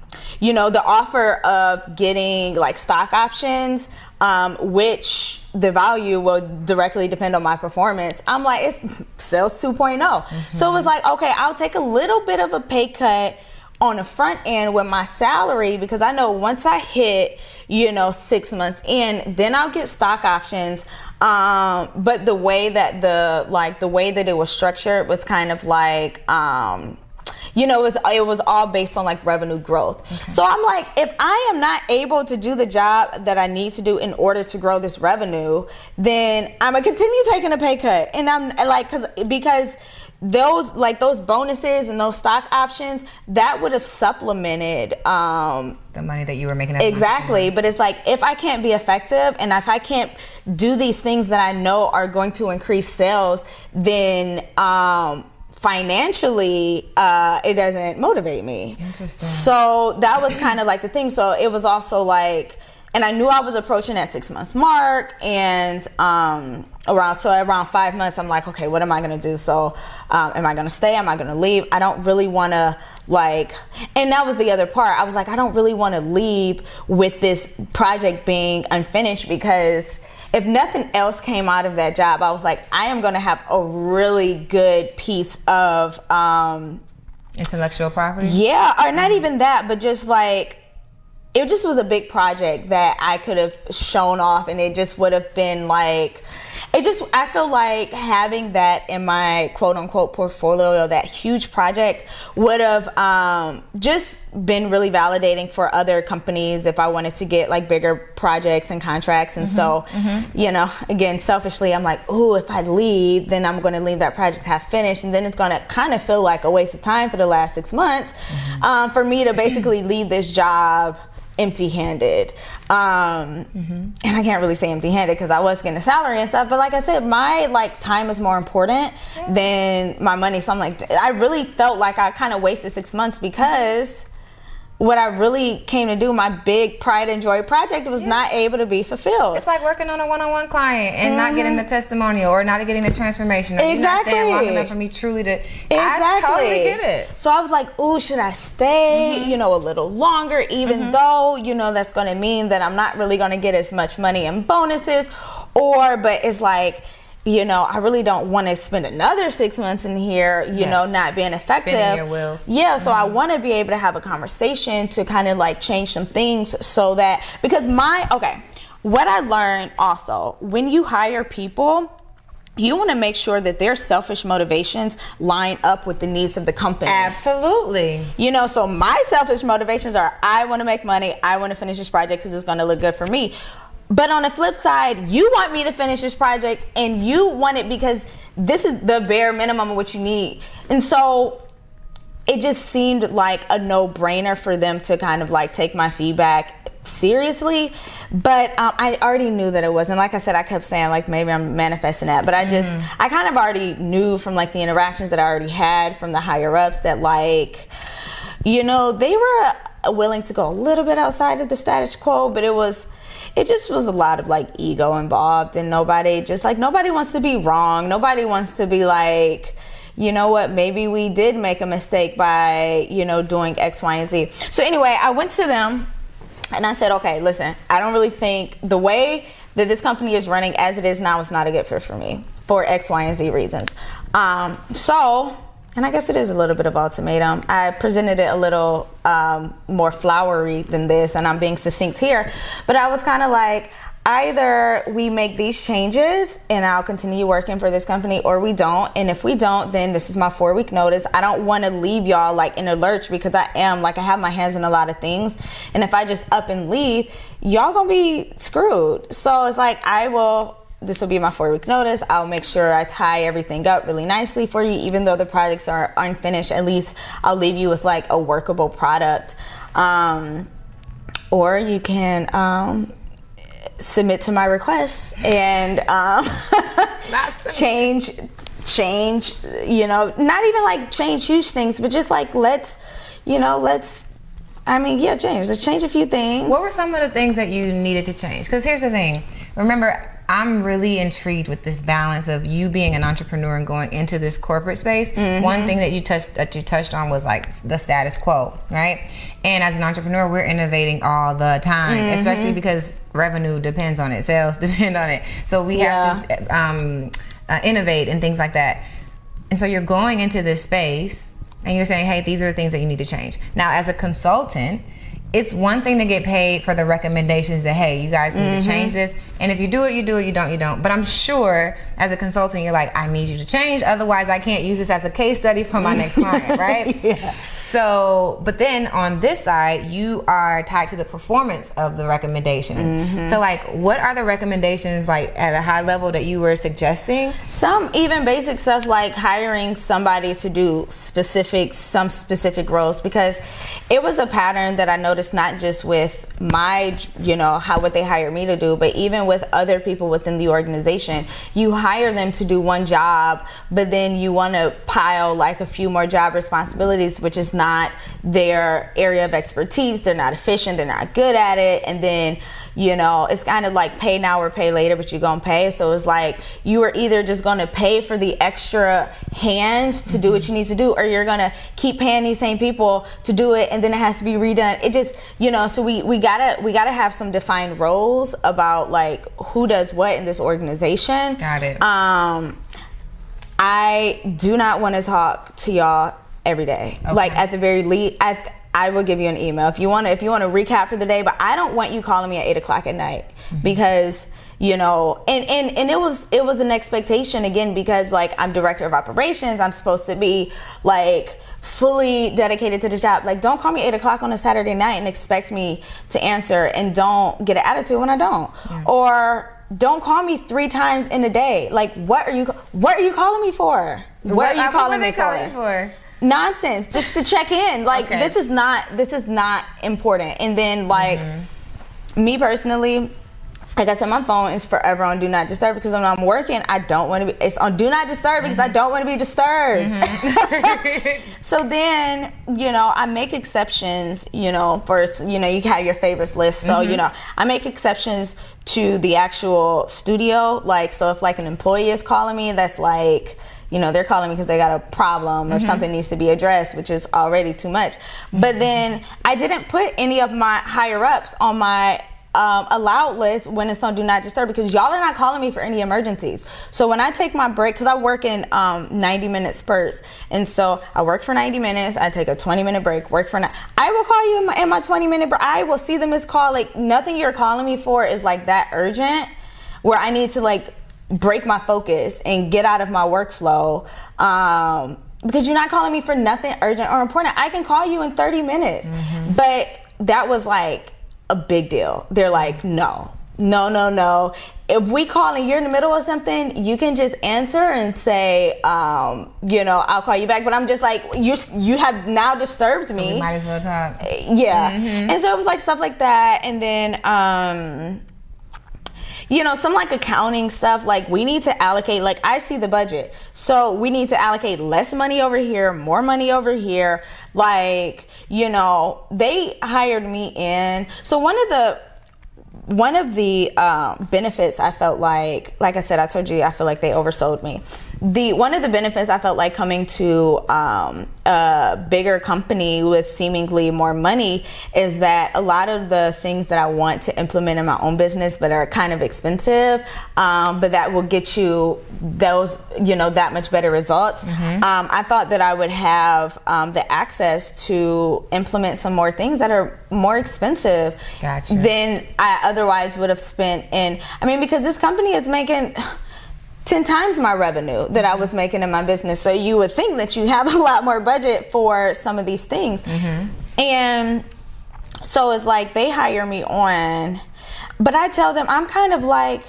you know the offer of getting like stock options um, which the value will directly depend on my performance i'm like it's sales 2.0 mm-hmm. so it was like okay i'll take a little bit of a pay cut on the front end with my salary because I know once I hit, you know, six months in, then I'll get stock options. Um, but the way that the like the way that it was structured was kind of like um, you know, it was it was all based on like revenue growth. Okay. So I'm like, if I am not able to do the job that I need to do in order to grow this revenue, then I'm gonna continue taking a pay cut. And I'm like, cause because those like those bonuses and those stock options that would have supplemented um, the money that you were making exactly but it's like if i can't be effective and if i can't do these things that i know are going to increase sales then um, financially uh, it doesn't motivate me. Interesting. So that was kind of like the thing. So it was also like and I knew I was approaching that six month mark, and um, around so around five months, I'm like, okay, what am I gonna do? So, um, am I gonna stay? Am I gonna leave? I don't really want to like, and that was the other part. I was like, I don't really want to leave with this project being unfinished because if nothing else came out of that job, I was like, I am gonna have a really good piece of um, intellectual property. Yeah, or not even that, but just like it just was a big project that I could have shown off and it just would have been like it just I feel like having that in my quote unquote portfolio, that huge project would have um, just been really validating for other companies if I wanted to get like bigger projects and contracts. And mm-hmm, so, mm-hmm. you know, again, selfishly, I'm like, oh, if I leave, then I'm going to leave that project half finished, and then it's going to kind of feel like a waste of time for the last six months mm-hmm. um, for me to basically leave this job empty-handed um, mm-hmm. and i can't really say empty-handed because i was getting a salary and stuff but like i said my like time is more important than my money so i'm like i really felt like i kind of wasted six months because what I really came to do, my big pride and joy project, was yeah. not able to be fulfilled. It's like working on a one-on-one client and mm-hmm. not getting the testimonial or not getting the transformation. Or exactly. You not staying long enough for me truly to. Exactly. I totally get it. So I was like, "Oh, should I stay? Mm-hmm. You know, a little longer, even mm-hmm. though you know that's going to mean that I'm not really going to get as much money and bonuses, or but it's like." You know, I really don't want to spend another six months in here, you yes. know, not being effective. Yeah, so mm-hmm. I want to be able to have a conversation to kind of like change some things so that because my okay, what I learned also when you hire people. You want to make sure that their selfish motivations line up with the needs of the company. Absolutely. You know, so my selfish motivations are I want to make money, I want to finish this project because it's going to look good for me but on the flip side, you want me to finish this project and you want it because this is the bare minimum of what you need. And so it just seemed like a no brainer for them to kind of like take my feedback seriously. But um, I already knew that it wasn't. Like I said, I kept saying like maybe I'm manifesting that. But I just, mm. I kind of already knew from like the interactions that I already had from the higher ups that like, you know, they were willing to go a little bit outside of the status quo, but it was it just was a lot of like ego involved and nobody just like nobody wants to be wrong. Nobody wants to be like, you know what, maybe we did make a mistake by, you know, doing X, Y, and Z. So anyway, I went to them and I said, okay, listen, I don't really think the way that this company is running as it is now is not a good fit for me for X, Y, and Z reasons. Um, so and I guess it is a little bit of ultimatum. I presented it a little um, more flowery than this, and I'm being succinct here. But I was kind of like, either we make these changes and I'll continue working for this company or we don't. And if we don't, then this is my four week notice. I don't want to leave y'all like in a lurch because I am like I have my hands in a lot of things. And if I just up and leave, y'all gonna be screwed. So it's like I will this will be my four week notice. I'll make sure I tie everything up really nicely for you, even though the projects are unfinished. At least I'll leave you with like a workable product. Um, or you can um, submit to my requests and um, change change you know not even like change huge things but just like let's you know let's i mean yeah change let's change a few things What were some of the things that you needed to change? Because here's the thing. Remember, I'm really intrigued with this balance of you being an entrepreneur and going into this corporate space. Mm-hmm. One thing that you touched that you touched on was like the status quo, right? And as an entrepreneur, we're innovating all the time, Mm-hmm. especially because revenue depends on it, sales depend on it. So we have to um, uh, innovate and things like that. And so you're going into this space and you're saying, hey, these are the things that you need to change. Now, as a consultant, it's one thing to get paid for the recommendations that, hey, you guys need to mm-hmm. change this. And if you do it, you do it, you don't, you don't. But I'm sure as a consultant, you're like, I need you to change. Otherwise, I can't use this as a case study for my next client, right? Yeah. So, but then on this side, you are tied to the performance of the recommendations. Mm-hmm. So, like, what are the recommendations, like, at a high level that you were suggesting? some even basic stuff like hiring somebody to do specific some specific roles because it was a pattern that i noticed not just with my you know how what they hired me to do but even with other people within the organization you hire them to do one job but then you want to pile like a few more job responsibilities which is not their area of expertise. They're not efficient. They're not good at it. And then you know it's kind of like pay now or pay later but you're gonna pay. So it's like you are either just gonna pay for the extra hands to do what you need to do or you're gonna keep paying these same people to do it and then it has to be redone. It just you know so we we gotta we gotta have some defined roles about like who does what in this organization. Got it. um i do not want to talk to y'all every day. Like at the very least at I will give you an email if you want to. If you want to recap for the day, but I don't want you calling me at eight o'clock at night mm-hmm. because you know, and and and it was it was an expectation again because like I'm director of operations, I'm supposed to be like fully dedicated to the job. Like, don't call me eight o'clock on a Saturday night and expect me to answer, and don't get an attitude when I don't, or don't call me three times in a day. Like, what are you what are you calling me for? What, are you calling me calling you for? Nonsense just to check in like Okay. this is not this is not important and then like Mm-hmm. me personally like I said, my phone is forever on do not disturb because when I'm working, I don't want to be. It's on do not disturb because Mm-hmm. I don't want to be disturbed. so then, you know, I make exceptions. You know, for you know, you have your favorites list. So Mm-hmm. you know, I make exceptions to the actual studio. Like, so if like an employee is calling me, that's like you know they're calling me because they got a problem or something needs to be addressed which is already too much. But then i didn't put any of my higher ups on my um, allowed list when it's on do not disturb because y'all are not calling me for any emergencies. So when i take my break because i work in um, 90 minute spurts and so i work for 90 minutes i take a 20 minute break work for ni- i will call you in my, in my 20 minute break. I will see them as call. Like nothing you're calling me for is like that urgent where i need to like break my focus and get out of my workflow um, because you're not calling me for nothing urgent or important. I can call you in 30 minutes. But that was like a big deal. They're like, no, no, no, no. If we call and you're in the middle of something, you can just answer and say, um, you know, I'll call you back. But I'm just like, you you have now disturbed me We might as well talk. yeah and so it was like stuff like that and then um you know some like accounting stuff like we need to allocate like i see the budget. So we need to allocate less money over here more money over here. Like you know they hired me in. So one of the one of the um, benefits I felt like, like I said, I told you, I feel like they oversold me. The one of the benefits I felt like coming to um, a bigger company with seemingly more money is that a lot of the things that I want to implement in my own business, but are kind of expensive, um, but that will get you those you know that much better results. Mm-hmm. Um, I thought that I would have um, the access to implement some more things that are more expensive gotcha. than I otherwise would have spent in. I mean, because this company is making 10 times my revenue that I was making in my business. So you would think that you have a lot more budget for some of these things. Mm-hmm. And so it's like they hire me on, but I tell them I'm kind of like,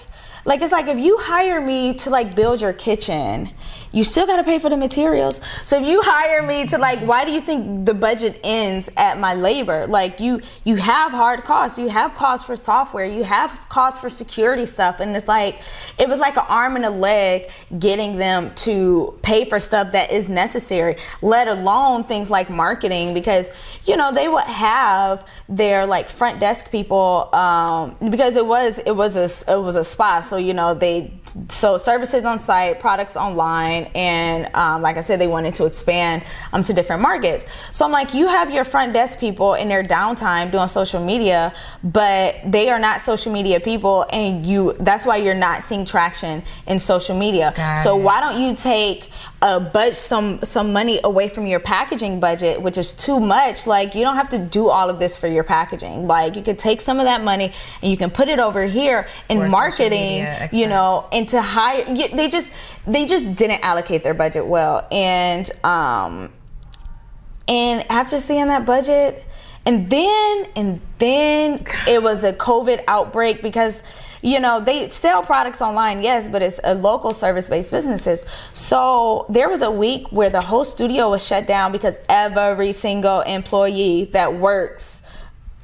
like it's like if you hire me to like build your kitchen you still got to pay for the materials. So if you hire me to like, why do you think the budget ends at my labor? Like you, you have hard costs. You have costs for software. You have costs for security stuff. And it's like, it was like an arm and a leg getting them to pay for stuff that is necessary, let alone things like marketing, because, you know, they would have their like front desk people, um, because it was, it was a, it was a spa. So, you know, they, so services on site, products online, and um, like I said, they wanted to expand um, to different markets. So I'm like, you have your front desk people in their downtime doing social media, but they are not social media people, and you that's why you're not seeing traction in social media. Got so it. why don't you take a budget some some money away from your packaging budget, which is too much? Like you don't have to do all of this for your packaging. Like you could take some of that money and you can put it over here in marketing, you know, and to hire. They just they just didn't allocate their budget well, and um, and after seeing that budget, and then and then it was a COVID outbreak because you know they sell products online yes but it's a local service-based businesses so there was a week where the whole studio was shut down because every single employee that works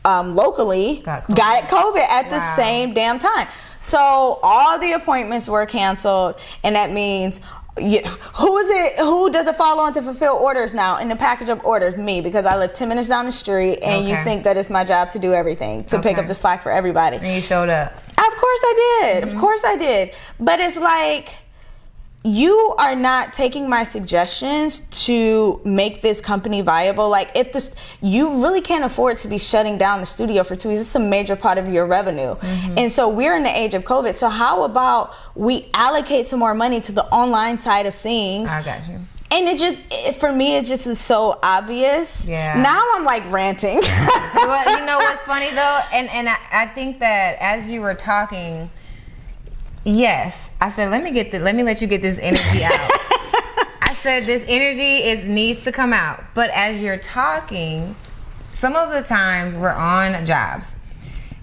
um, locally got COVID. got COVID at wow. the same damn time so all the appointments were canceled, and that means yeah. Who is it? Who does it fall on to fulfill orders now in the package of orders? Me, because I live 10 minutes down the street and okay. you think that it's my job to do everything, to okay. pick up the slack for everybody. And you showed up. Of course I did. Mm-hmm. Of course I did. But it's like, you are not taking my suggestions to make this company viable. Like if this, you really can't afford to be shutting down the studio for two weeks. It's a major part of your revenue. Mm-hmm. And so we're in the age of COVID. So how about we allocate some more money to the online side of things? I got you. And it just, it, for me, it just is so obvious. Yeah. Now I'm like ranting. well, you know what's funny though? And, and I, I think that as you were talking, Yes, I said let me get the let me let you get this energy out. I said this energy is needs to come out. But as you're talking, some of the times we're on jobs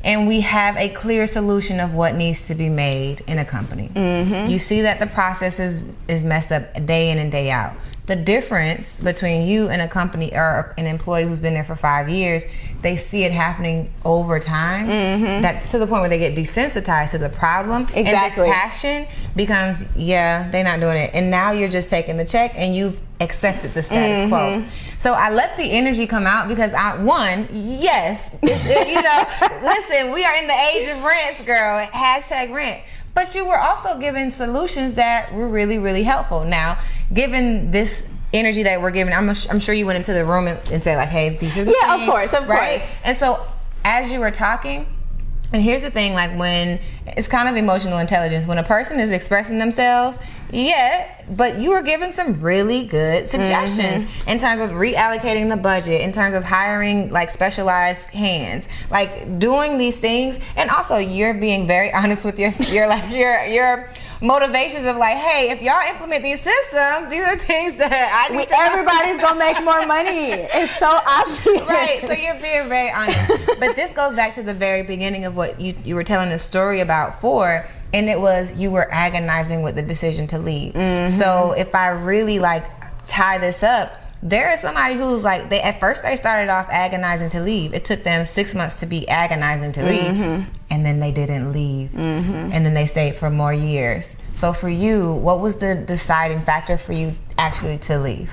and we have a clear solution of what needs to be made in a company. Mm-hmm. You see that the process is, is messed up day in and day out. The difference between you and a company or an employee who's been there for five years, they see it happening over time. Mm-hmm. That to the point where they get desensitized to the problem, exactly. and this passion becomes, yeah, they're not doing it, and now you're just taking the check and you've accepted the status mm-hmm. quo. So I let the energy come out because I one, yes, it, you know, listen, we are in the age of rents, girl. Hashtag rent. But you were also given solutions that were really, really helpful. Now, given this energy that we're giving, I'm, I'm sure you went into the room and, and said like, "Hey, these are the yeah, things, of course, of right? course." And so, as you were talking, and here's the thing like when it's kind of emotional intelligence, when a person is expressing themselves, yeah, but you were given some really good suggestions mm-hmm. in terms of reallocating the budget, in terms of hiring like specialized hands, like doing these things, and also you're being very honest with your your like your your motivations of like, hey, if y'all implement these systems, these are things that I need. We, everybody's gonna make more money. It's so obvious, right? So you're being very honest. but this goes back to the very beginning of what you you were telling the story about for and it was you were agonizing with the decision to leave. Mm-hmm. So if I really like tie this up, there is somebody who's like they at first they started off agonizing to leave. It took them six months to be agonizing to leave, mm-hmm. and then they didn't leave, mm-hmm. and then they stayed for more years. So for you, what was the deciding factor for you actually to leave?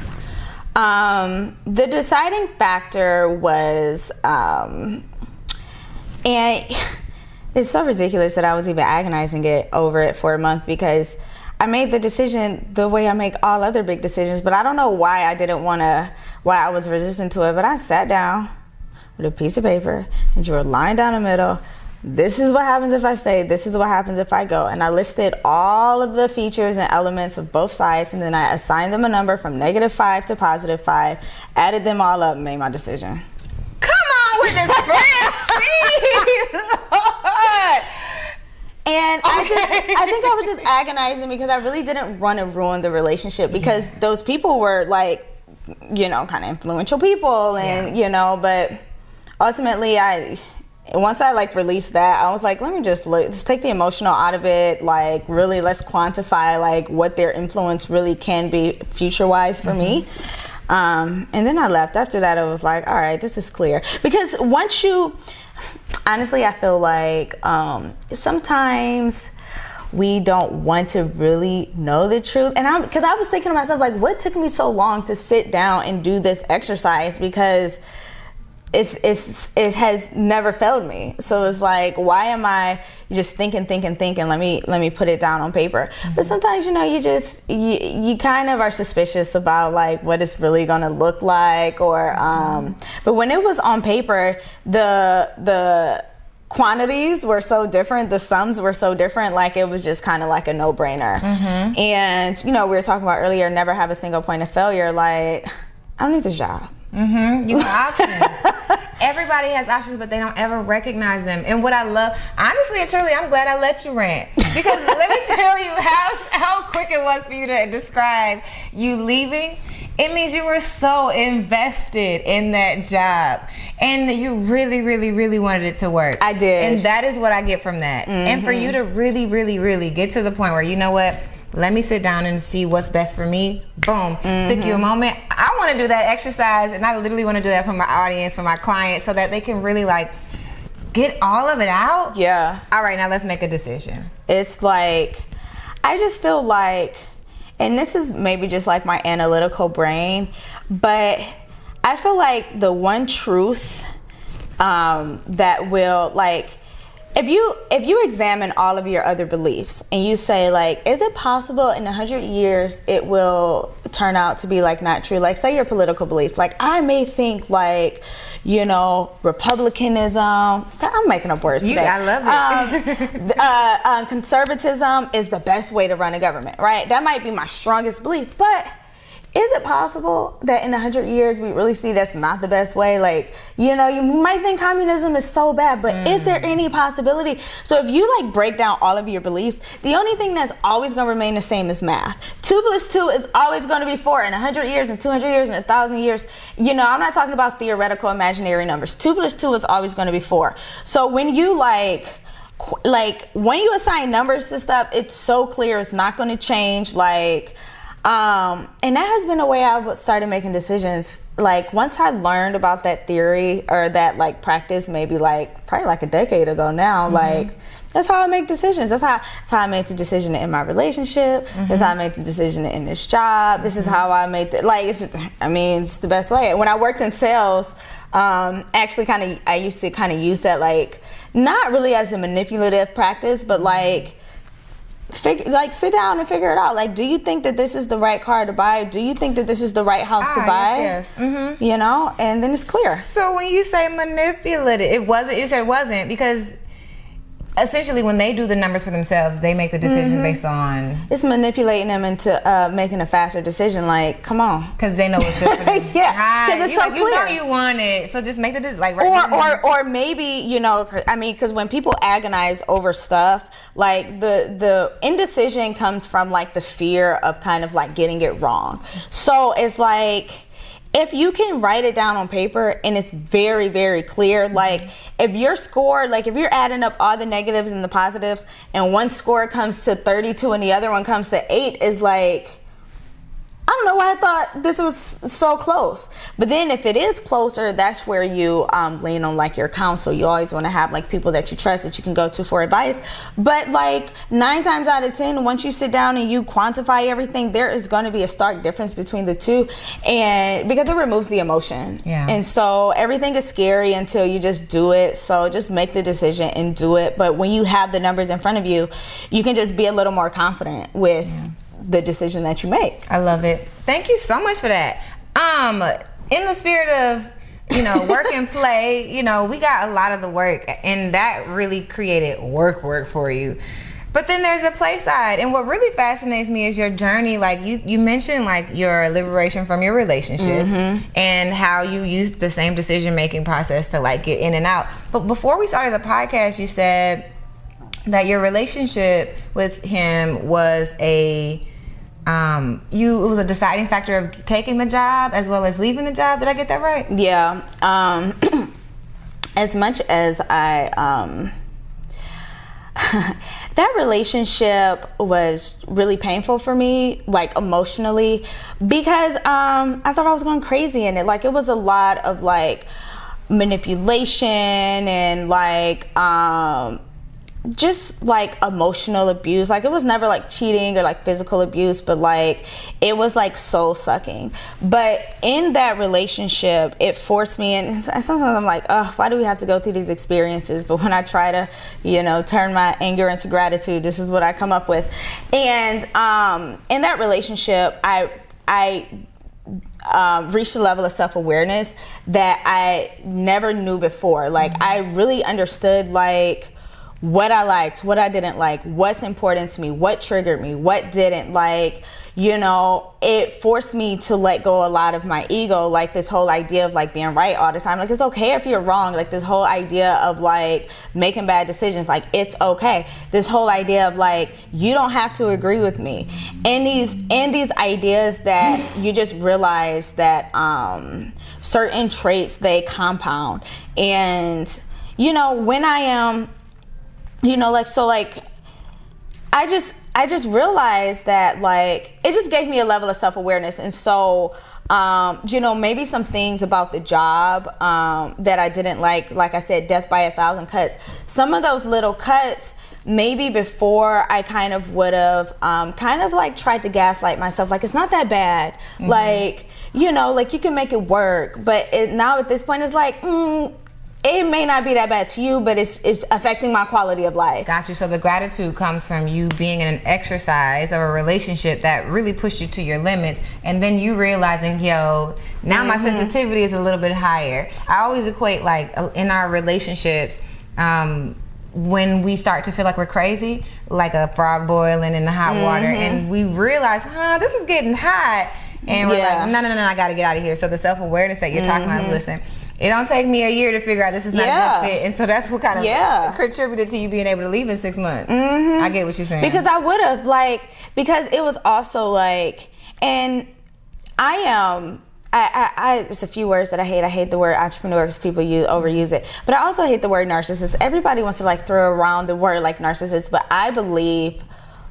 Um, the deciding factor was, um, and it's so ridiculous that I was even agonizing it over it for a month because I made the decision the way I make all other big decisions, but I don't know why I didn't want to, why I was resistant to it. But I sat down with a piece of paper and drew a line down the middle. This is what happens if I stay. This is what happens if I go. And I listed all of the features and elements of both sides, and then I assigned them a number from negative five to positive five, added them all up, and made my decision. Come on with this spreadsheet, And I just, I think I was just agonizing because I really didn't want to ruin the relationship because yeah. those people were like, you know, kind of influential people, and yeah. you know, but ultimately, I once I like released that, I was like, let me just look, just take the emotional out of it. Like, really, let's quantify like what their influence really can be future wise for mm-hmm. me. Um, and then I left. After that, I was like, all right, this is clear because once you honestly, I feel like um, sometimes we don't want to really know the truth. And I'm because I was thinking to myself, like, what took me so long to sit down and do this exercise? Because it's it's it has never failed me. So it's like, why am I just thinking, thinking, thinking? Let me let me put it down on paper. Mm-hmm. But sometimes you know you just you you kind of are suspicious about like what it's really gonna look like, or um. But when it was on paper, the the quantities were so different the sums were so different like it was just kind of like a no-brainer mm-hmm. and you know we were talking about earlier never have a single point of failure like i don't need this job Mm-hmm. You have options. Everybody has options, but they don't ever recognize them. And what I love, honestly and truly, I'm glad I let you rant because let me tell you how how quick it was for you to describe you leaving. It means you were so invested in that job, and you really, really, really wanted it to work. I did, and that is what I get from that. Mm-hmm. And for you to really, really, really get to the point where you know what let me sit down and see what's best for me. Boom. Mm-hmm. Took you a mm-hmm. moment. I want to do that exercise, and I literally want to do that for my audience, for my clients, so that they can really like get all of it out. Yeah. All right, now let's make a decision. It's like, I just feel like, and this is maybe just like my analytical brain, but I feel like the one truth um, that will like if you if you examine all of your other beliefs and you say like is it possible in 100 years it will turn out to be like not true? Like say your political beliefs. Like i may think like you know republicanism. I'm making up words today. You, i love it. Um, uh, uh, conservatism is the best way to run a government right? That might be my strongest belief but is it possible that in 100 years we really see that's not the best way? Like you know you might think communism is so bad but mm. is there any possibility? So if you like break down all of your beliefs the only thing that's always going to remain the same is math. 2 plus 2 is always going to be 4 in 100 years and 200 years and 1000 years you know i'm not talking about theoretical imaginary numbers. 2 plus 2 is always going to be 4 so when you like like when you assign numbers to stuff it's so clear it's not going to change. Like um, and that has been a way I've started making decisions. Like once I learned about that theory or that like practice, maybe like probably like a decade ago now, mm-hmm. like that's how I make decisions. That's how that's how I made the decision in my relationship. Mm-hmm. That's how I made the decision in this job. This is mm-hmm. how I made the like. It's just, I mean, it's the best way. When I worked in sales, um, actually, kind of, I used to kind of use that like not really as a manipulative practice, but like figure like sit down and figure it out. Like do you think that this is the right car to buy? Do you think that this is the right house ah, to buy? yes, yes. Mm-hmm. you know? And then it's clear. So when you say manipulative it wasn't you said it wasn't because essentially when they do the numbers for themselves they make the decision mm-hmm. based on it's manipulating them into uh, making a faster decision like come on. Because they know what's good for them. Yeah because it's you, so like, clear. you know you want it. So just make the decision like right or, or or maybe you know i mean because when people agonize over stuff like the the indecision comes from like the fear of kind of like getting it wrong. So it's like if you can write it down on paper and it's very very clear mm-hmm. like if your score like if you're adding up all the negatives and the positives and one score comes to 32 and the other one comes to 8 is like I don't know why I thought this was so close. But then if it is closer, that's where you um, lean on like your counsel. You always want to have like people that you trust that you can go to for advice. But like nine times out of ten, once you sit down and you quantify everything, there is going to be a stark difference between the two, and because it removes the emotion. Yeah. And so everything is scary until you just do it. So just make the decision and do it. But when you have the numbers in front of you, you can just be a little more confident with. Yeah the decision that you make. I love it. Thank you so much for that. Um, in the spirit of you know, work and play, you know, we got a lot of the work and that really created work work for you. But then there's the play side. And what really fascinates me is your journey. Like you, you mentioned like your liberation from your relationship mm-hmm. and how you used the same decision making process to like get in and out. But before we started the podcast, you said that your relationship with him was a um, you it was a deciding factor of taking the job as well as leaving the job. Did I get that right? Yeah. Um, as much as I um, that relationship was really painful for me, like emotionally, because um, I thought I was going crazy in it. Like it was a lot of like manipulation and like um just like emotional abuse. Like it was never like cheating or like physical abuse, but like it was like soul sucking. But in that relationship, it forced me, and sometimes I'm like, oh, why do we have to go through these experiences? But when I try to, you know, turn my anger into gratitude, this is what I come up with. And um, in that relationship, I I um, reached a level of self awareness that I never knew before. Like I really understood like what I liked, what I didn't like, what's important to me, what triggered me, what didn't like, you know, it forced me to let go a lot of my ego, like this whole idea of like being right all the time. Like it's okay if you're wrong, like this whole idea of like making bad decisions, like it's okay. This whole idea of like you don't have to agree with me. And these and these ideas that you just realize that um certain traits they compound. And you know, when I am you know, like so like I just I just realized that like it just gave me a level of self awareness, and so um, you know maybe some things about the job um, that I didn't like. Like I said, death by a thousand cuts. Some of those little cuts. Maybe before I kind of would have um, kind of like tried to gaslight myself, like it's not that bad. Mm-hmm. Like you know, like you can make it work. But it, now at this point, it's like mm, it may not be that bad to you, but it's it's affecting my quality of life. Got you. So the gratitude comes from you being in an exercise of a relationship that really pushed you to your limits, and then you realizing, yo, now mm-hmm. my sensitivity is a little bit higher. I always equate like uh, in our relationships. Um, when we start to feel like we're crazy, like a frog boiling in the hot mm-hmm. water, and we realize, huh, this is getting hot, and we're yeah. like, no, no, no, no, I got to get out of here. So the self awareness that you're mm-hmm. talking about, mm-hmm. listen, it don't take me a year to figure out this is not yeah. a good fit, and so that's what kind of yeah. contributed to you being able to leave in six months. Mm-hmm. I get what you're saying because I would have like because it was also like, and I am. I, I, I, it's a few words that I hate. I hate the word entrepreneur because people use overuse it. But I also hate the word narcissist. Everybody wants to like throw around the word like narcissist, but I believe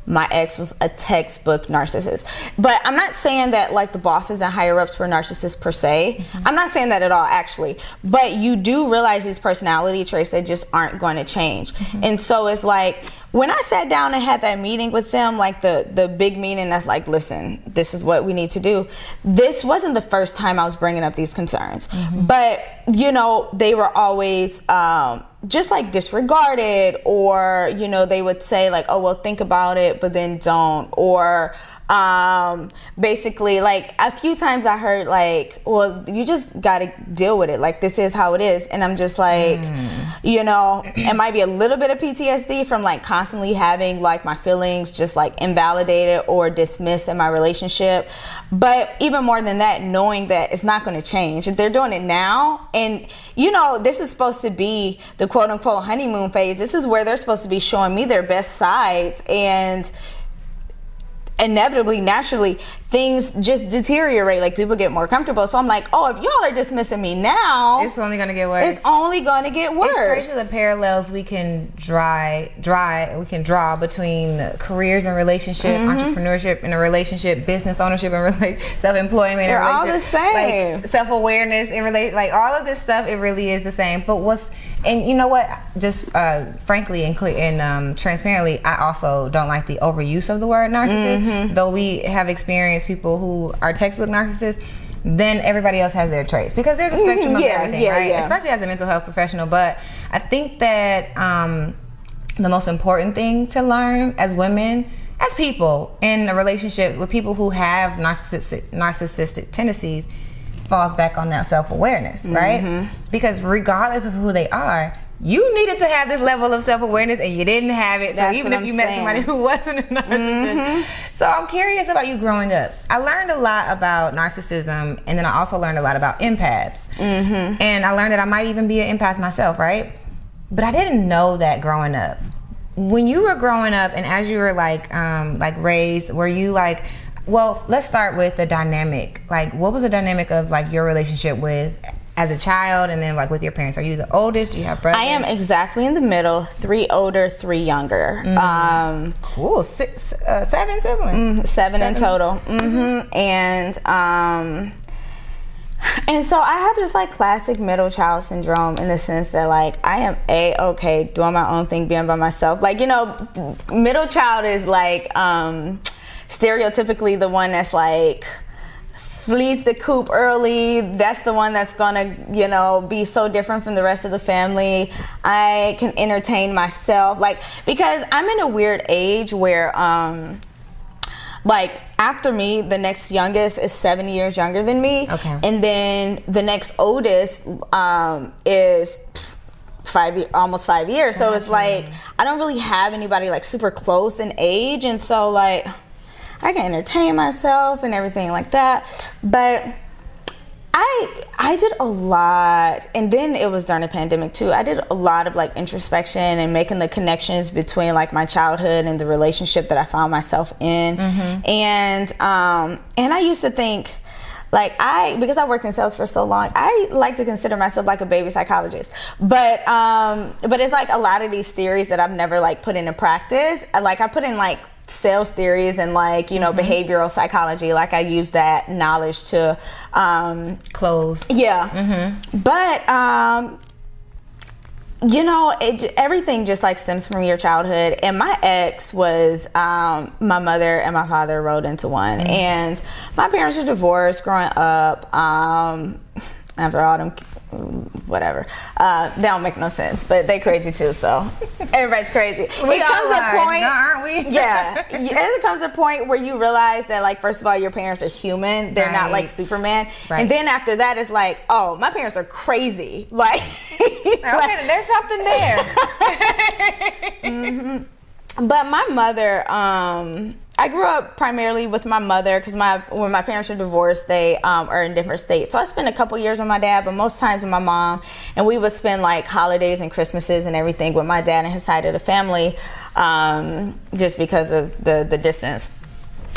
my ex was a textbook narcissist. But I'm not saying that like the bosses and higher ups were narcissists per se. Mm-hmm. I'm not saying that at all, actually. But you do realize these personality traits that just aren't going to change. Mm-hmm. And so it's like when I sat down and had that meeting with them, like the the big meeting that's like, listen, this is what we need to do. This wasn't the first time I was bringing up these concerns, mm-hmm. but you know they were always um, just like disregarded, or you know they would say like, oh well, think about it, but then don't, or um basically like a few times i heard like well you just got to deal with it. Like this is how it is. And i'm just like mm. you know it might be a little bit of ptsd from like constantly having like my feelings just like invalidated or dismissed in my relationship. But even more than that knowing that it's not going to change. If they're doing it now and you know this is supposed to be the quote unquote honeymoon phase. This is where they're supposed to be showing me their best sides. And inevitably, naturally, things just deteriorate. Like people get more comfortable. So I'm like, oh, if y'all are dismissing me now, it's only gonna get worse. It's only gonna get worse. It's crazy the parallels we can dry, dry, we can draw between careers and relationship, mm-hmm. entrepreneurship and a relationship, business ownership and rela- self-employment. They're all the same. Like self-awareness and relate, like all of this stuff. It really is the same. But what's and you know what? Just uh, frankly and clear and um, transparently, I also don't like the overuse of the word narcissist. Mm-hmm. Though we have experienced people who are textbook narcissists, then everybody else has their traits because there's a spectrum of yeah, everything, yeah, right? Yeah. Especially as a mental health professional. But I think that um, the most important thing to learn as women as people in a relationship with people who have narcissistic, narcissistic tendencies falls back on that self awareness, right? Mm-hmm. Because regardless of who they are, you needed to have this level of self awareness and you didn't have it. That's so even if you saying. met somebody who wasn't a narcissist. Mm-hmm. So I'm curious about you growing up. I learned a lot about narcissism and then I also learned a lot about empaths. Mm-hmm. And I learned that I might even be an empath myself, right? But I didn't know that growing up. When you were growing up and as you were like um, like raised, were you like well, let's start with the dynamic. Like, what was the dynamic of like your relationship with as a child and then like with your parents? Are you the oldest? Do you have brothers? I am exactly in the middle. Three older, three younger. Mm-hmm. Um, cool. Six, uh, seven siblings. Mm, seven, seven, in total. Mm-hmm. And um, and so I have just like classic middle child syndrome in the sense that like I am a okay doing my own thing, being by myself. Like you know, middle child is like. um stereotypically the one that's like flees the coop early. That's the one that's gonna, you know, be so different from the rest of the family. I can entertain myself, like because I'm in a weird age where, um, like after me, the next youngest is seven years younger than me, okay, and then the next oldest um, is five almost five years. So it's like I don't really have anybody like super close in age, and so like I can entertain myself and everything like that. But I I did a lot, and then it was during the pandemic too. I did a lot of like introspection and making the connections between like my childhood and the relationship that I found myself in, mm-hmm. and um, and I used to think like I because I worked in sales for so long, I like to consider myself like a baby psychologist. But um but it's like a lot of these theories that I've never like put into practice. Like I put in like sales theories and like you know mm-hmm. behavioral psychology like i use that knowledge to um close yeah mm-hmm. but um you know it, everything just like stems from your childhood and my ex was um, my mother and my father rolled into one mm-hmm. and my parents were divorced growing up um, after all them whatever. Uh, they don't make no sense, but they crazy too. So everybody's crazy. We it comes a point, no, aren't we? yeah, it comes a point where you realize that, like, first of all, your parents are human; they're right. not like Superman. Right. And then after that, it's like, oh, my parents are crazy. Like, okay, like, there's something there. mm-hmm. But my mother, um, I grew up primarily with my mother because my when my parents were divorced, they um, are in different states. So I spent a couple years with my dad, but most times with my mom, and we would spend like holidays and Christmases and everything with my dad and his side of the family, um, just because of the the distance.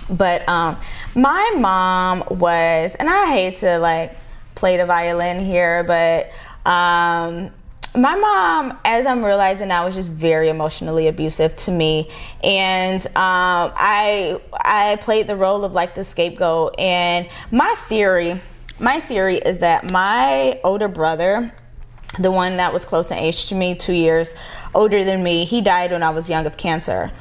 But um, my mom was, and I hate to like play the violin here, but um, my mom, as I'm realizing now, was just very emotionally abusive to me, and um, I I played the role of like the scapegoat. And my theory, my theory is that my older brother, the one that was close in age to me, two years older than me, he died when I was young of cancer,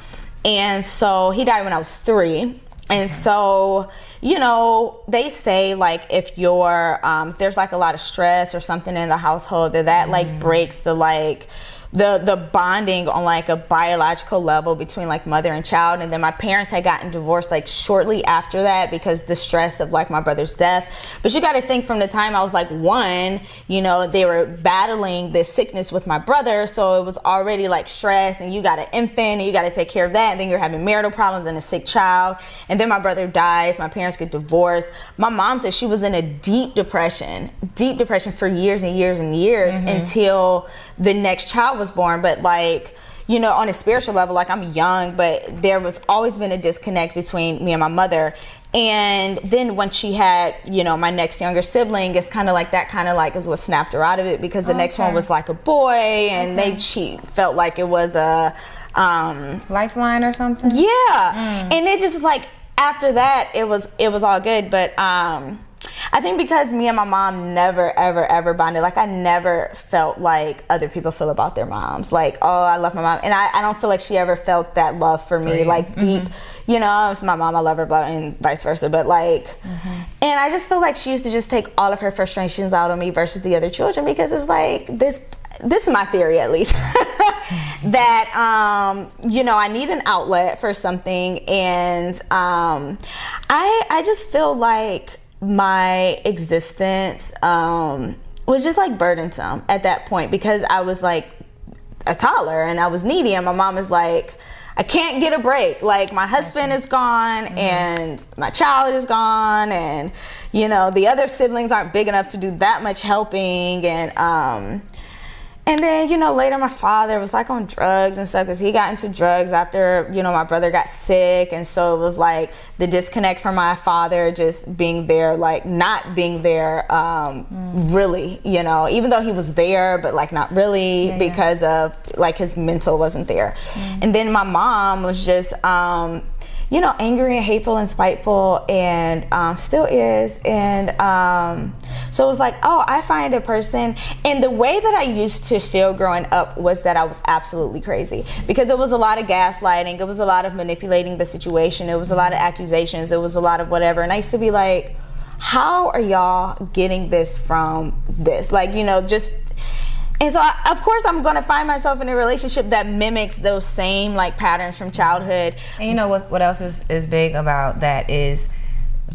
and so he died when I was three. And so, you know, they say like if you're um, there's like a lot of stress or something in the household that that like mm. breaks the like the the bonding on like a biological level between like mother and child. And then my parents had gotten divorced like shortly after that because the stress of like my brother's death. But you got to think from the time I was like 1 you know they were battling this sickness with my brother. So it was already like stress and you got an infant and you got to take care of that. And then you're having marital problems and a sick child. And then my brother dies. My parents get divorced. My mom said she was in a deep depression deep depression for years and years and years mm-hmm. until the next child was born, but like, you know, on a spiritual level, like I'm young, but there was always been a disconnect between me and my mother. And then when she had, you know, my next younger sibling, it's kind of like that kind of like is what snapped her out of it because the next one was like a boy and they, she felt like it was a, um, Lifeline or something? yeah. And it just like after that it was it was all good. But um I think because me and my mom never ever ever bonded, like I never felt like other people feel about their moms. Like, oh I love my mom. And I, I don't feel like she ever felt that love for me, like deep you know, it's my mom, I love her, blah, and vice versa. But like, and I just feel like she used to just take all of her frustrations out on me versus the other children because it's like this. This is my theory, at least, that um, you know I need an outlet for something, and um, I I just feel like my existence um, was just like burdensome at that point because I was like a toddler and I was needy, and my mom is like, I can't get a break. Like my husband is gone and my child is gone, and you know the other siblings aren't big enough to do that much helping, and um. And then, you know, later my father was like on drugs and stuff because he got into drugs after, you know, my brother got sick. And so it was like the disconnect from my father just being there, like not being there, um, really, you know, even though he was there, but like not really yeah. because of like his mental wasn't there. And then my mom was just, um, you know, angry and hateful and spiteful, and um, still is. And um, so it was like, oh, I find a person. And the way that I used to feel growing up was that I was absolutely crazy because it was a lot of gaslighting, it was a lot of manipulating the situation, it was a lot of accusations, it was a lot of whatever. And I used to be like, how are y'all getting this from this? Like, you know, just and so, I, of course, I'm going to find myself in a relationship that mimics those same like patterns from childhood. And you know what? What else is is big about that is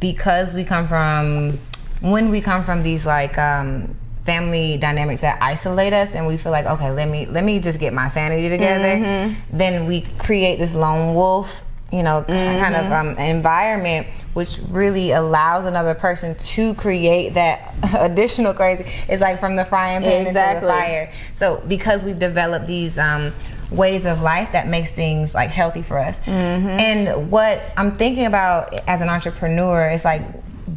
because we come from when we come from these like um, family dynamics that isolate us, and we feel like okay, let me let me just get my sanity together. Then we create this lone wolf, you know, k- kind of um, environment which really allows another person to create that additional crazy. It's like from the frying pan Exactly. into the fire. So because we've developed these um, ways of life that makes things like healthy for us. And what I'm thinking about as an entrepreneur is like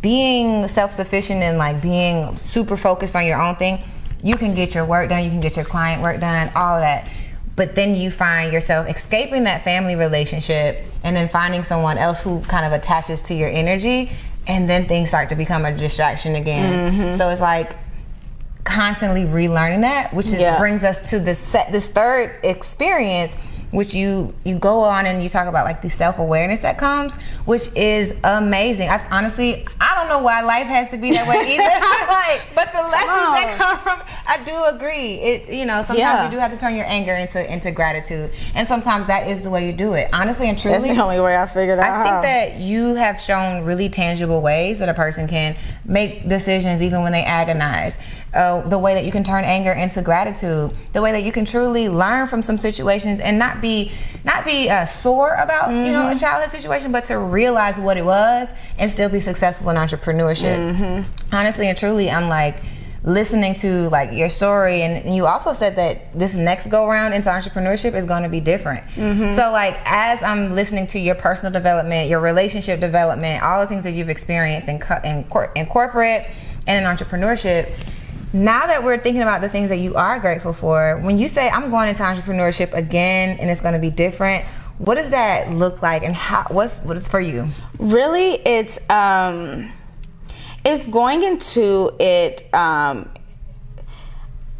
being self-sufficient and like being super focused on your own thing. You can get your work done, you can get your client work done, all of that. But then you find yourself escaping that family relationship and then finding someone else who kind of attaches to your energy and then things start to become a distraction again. Mm-hmm. So it's like constantly relearning that, which is, Yeah. brings us to this set, this third experience, which you you go on and you talk about like the self awareness that comes, which is amazing. I honestly I don't know why life has to be that way either. Right. but the lessons that come from, I do agree. It you know sometimes Yeah. you do have to turn your anger into into gratitude, and sometimes that is the way you do it. Honestly and truly, That's the only way I figured out. I think how. that you have shown really tangible ways that a person can make decisions even when they agonize. Uh, the way that you can turn anger into gratitude, the way that you can truly learn from some situations and not be not be uh, sore about you know a mm-hmm. childhood situation, but to realize what it was and still be successful in entrepreneurship. Mm-hmm. Honestly and truly, I'm like listening to like your story and you also said that this next go round into entrepreneurship is going to be different. Mm-hmm. So like as i'm listening to your personal development your relationship development all the things that you've experienced in, co- in, cor- in corporate and in entrepreneurship now that we're thinking about the things that you are grateful for when you say i'm going into entrepreneurship again and it's going to be different what does that look like and how what's what is for you? Really it's um it's going into it um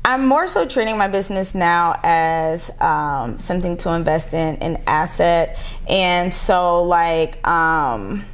I'm more so treating my business now as um, something to invest in, an asset, and so like um,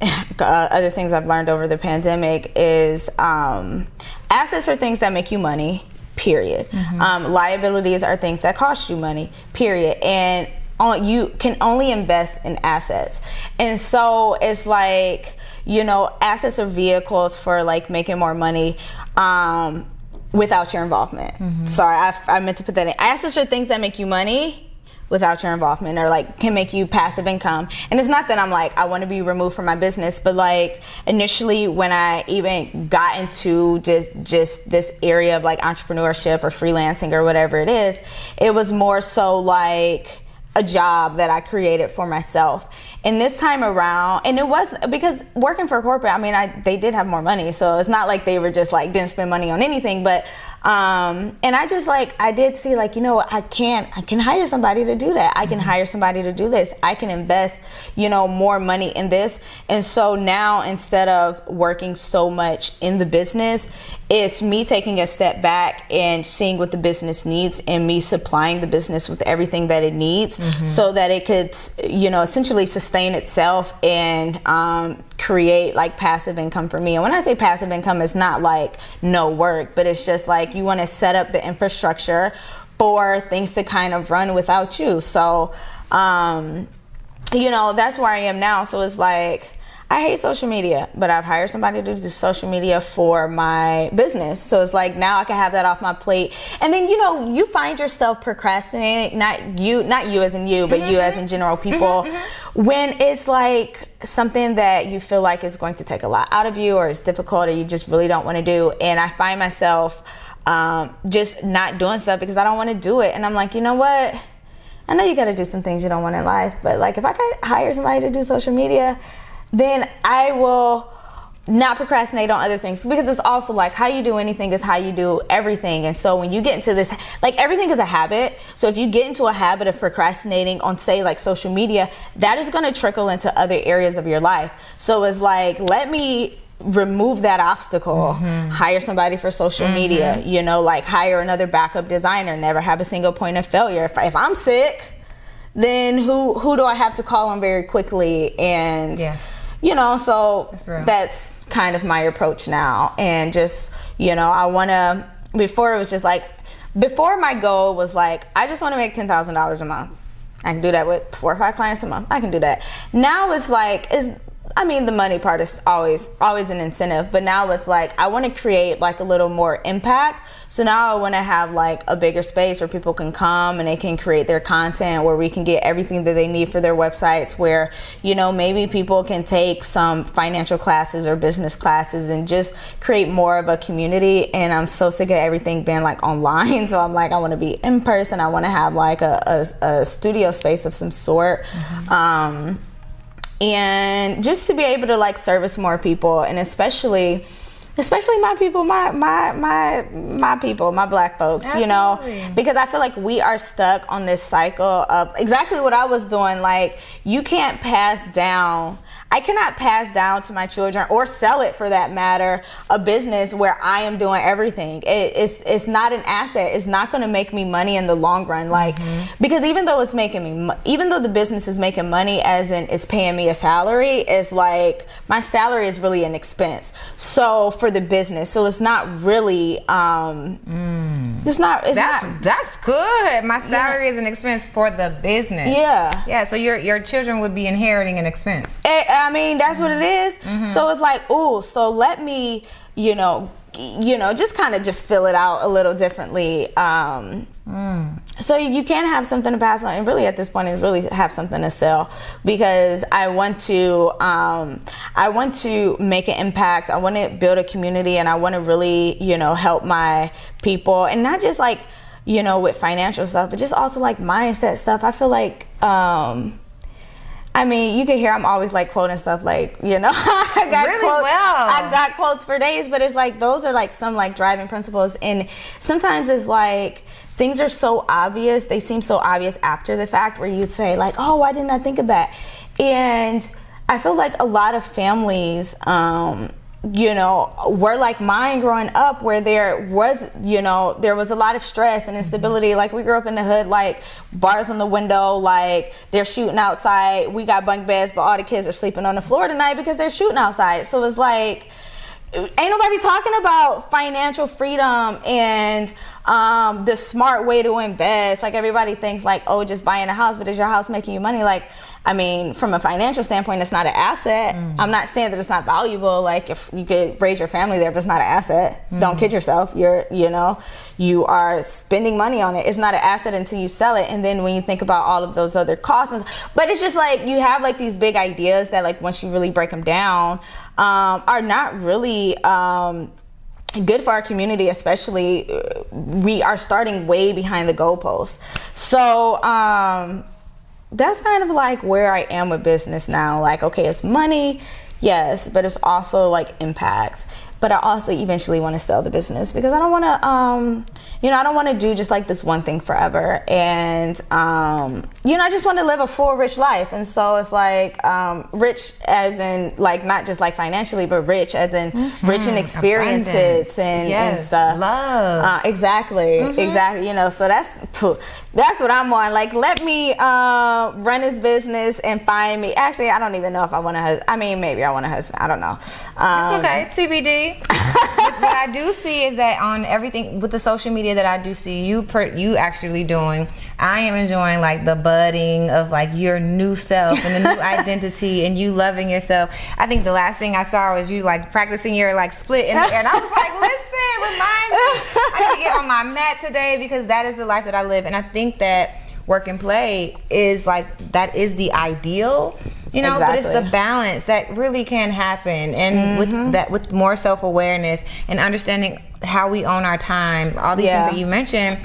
other things I've learned over the pandemic is um, assets are things that make you money. Period. Um, liabilities are things that cost you money. Period. And on, you can only invest in assets. And so it's like you know, assets are vehicles for like making more money. Um, without your involvement. Sorry, I, I meant to put that in. Assets are things that make you money, without your involvement or like can make you passive income. And it's not that I'm like, I want to be removed from my business, but like initially when I even got into just, just this area of like entrepreneurship or freelancing or whatever it is, it was more so like, a job that I created for myself. And this time around, and it was because working for corporate, I mean, I they did have more money, so it's not like they were just like didn't spend money on anything, but um, and I just like I did see like you know I can't I can hire somebody to do that. I can mm-hmm. hire somebody to do this. I can invest you know more money in this. And so now instead of working so much in the business, it's me taking a step back and seeing what the business needs and me supplying the business with everything that it needs mm-hmm. so that it could you know essentially sustain itself and um, create like passive income for me. And when I say passive income, it's not like no work, but it's just like like you want to set up the infrastructure for things to kind of run without you. So, um, you know, that's where I am now. So it's like, I hate social media, but I've hired somebody to do social media for my business. So it's like now I can have that off my plate. And then, you know, you find yourself procrastinating, not you, not you as in you, but mm-hmm. you as in general mm-hmm. people, mm-hmm. when it's like something that you feel like is going to take a lot out of you or it's difficult or you just really don't want to do. And I find myself, um, just not doing stuff because I don't want to do it. And I'm like, you know what? I know you got to do some things you don't want in life, but like if I could hire somebody to do social media, then I will not procrastinate on other things because it's also like how you do anything is how you do everything. And so when you get into this, like everything is a habit. So if you get into a habit of procrastinating on, say, like social media, that is going to trickle into other areas of your life. So it's like, let me remove that obstacle mm-hmm. hire somebody for social mm-hmm. media you know like hire another backup designer never have a single point of failure if, if i'm sick then who who do i have to call on very quickly and yes. you know so that's, that's kind of my approach now and just you know i want to before it was just like before my goal was like i just want to make $10000 a month I can do that with four or five clients a month. I can do that. Now it's like, it's I mean, the money part is always always an incentive, but now it's like I want to create like a little more impact. So now I want to have like a bigger space where people can come and they can create their content, where we can get everything that they need for their websites. Where you know maybe people can take some financial classes or business classes and just create more of a community. And I'm so sick of everything being like online, so I'm like I want to be in person. I want to have like a, a, a, studio space of some sort. Mm-hmm. Um, and just to be able to like service more people and especially especially my people my my my my people my black folks Absolutely. you know because i feel like we are stuck on this cycle of exactly what i was doing like you can't pass down I cannot pass down to my children or sell it for that matter a business where I am doing everything. It, it's it's not an asset. It's not going to make me money in the long run. Like mm-hmm. because even though it's making me, even though the business is making money, as in it's paying me a salary, it's like my salary is really an expense. So for the business, so it's not really. Um, mm. It's not. It's that's, not. That's good. My salary yeah. is an expense for the business. Yeah. Yeah. So your your children would be inheriting an expense. It, I mean, that's what it is. Mm-hmm. So it's like, oh, so let me, you know, you know, just kind of just fill it out a little differently. Um, mm. So you can have something to pass on, and really at this point, is really have something to sell because I want to, um, I want to make an impact. I want to build a community, and I want to really, you know, help my people, and not just like, you know, with financial stuff, but just also like mindset stuff. I feel like. Um, I mean, you can hear I'm always like quoting stuff like, you know, I got really quotes, well. I've got quotes for days, but it's like those are like some like driving principles and sometimes it's like things are so obvious, they seem so obvious after the fact where you'd say like, "Oh, why didn't I think of that?" And I feel like a lot of families um you know, were like mine growing up where there was, you know, there was a lot of stress and instability. Mm-hmm. Like we grew up in the hood, like bars on the window, like they're shooting outside. We got bunk beds, but all the kids are sleeping on the floor tonight because they're shooting outside. So it's like, ain't nobody talking about financial freedom and um, the smart way to invest. Like everybody thinks like, oh, just buying a house, but is your house making you money? Like, I mean, from a financial standpoint, it's not an asset. Mm. I'm not saying that it's not valuable. Like if you could raise your family there, but it's not an asset. Mm. Don't kid yourself. You're, you know, you are spending money on it. It's not an asset until you sell it. And then when you think about all of those other costs, but it's just like you have like these big ideas that like once you really break them down, um, are not really. Um, good for our community especially uh, we are starting way behind the goalposts so um, that's kind of like where I am with business now. Like, okay, it's money, yes, but it's also like impacts but I also eventually want to sell the business because I don't want to, um, you know, I don't want to do just like this one thing forever. And, um, you know, I just want to live a full, rich life. And so it's like, um, rich as in like not just like financially, but rich as in mm-hmm. rich in experiences and, yes. and stuff. Love. Uh, exactly. Mm-hmm. Exactly. You know, so that's, that's what I'm on. Like, let me, uh, run his business and find me. Actually, I don't even know if I want a husband. I mean, maybe I want a husband. I don't know. Um, it's okay. TBD what I do see is that on everything with the social media that I do see you per, you actually doing, I am enjoying like the budding of like your new self and the new identity and you loving yourself. I think the last thing I saw was you like practicing your like split in the air, and I was like, listen, remind me, I need to get on my mat today because that is the life that I live, and I think that work and play is like that is the ideal you know exactly. but it's the balance that really can happen and mm-hmm. with that with more self-awareness and understanding how we own our time all these yeah. things that you mentioned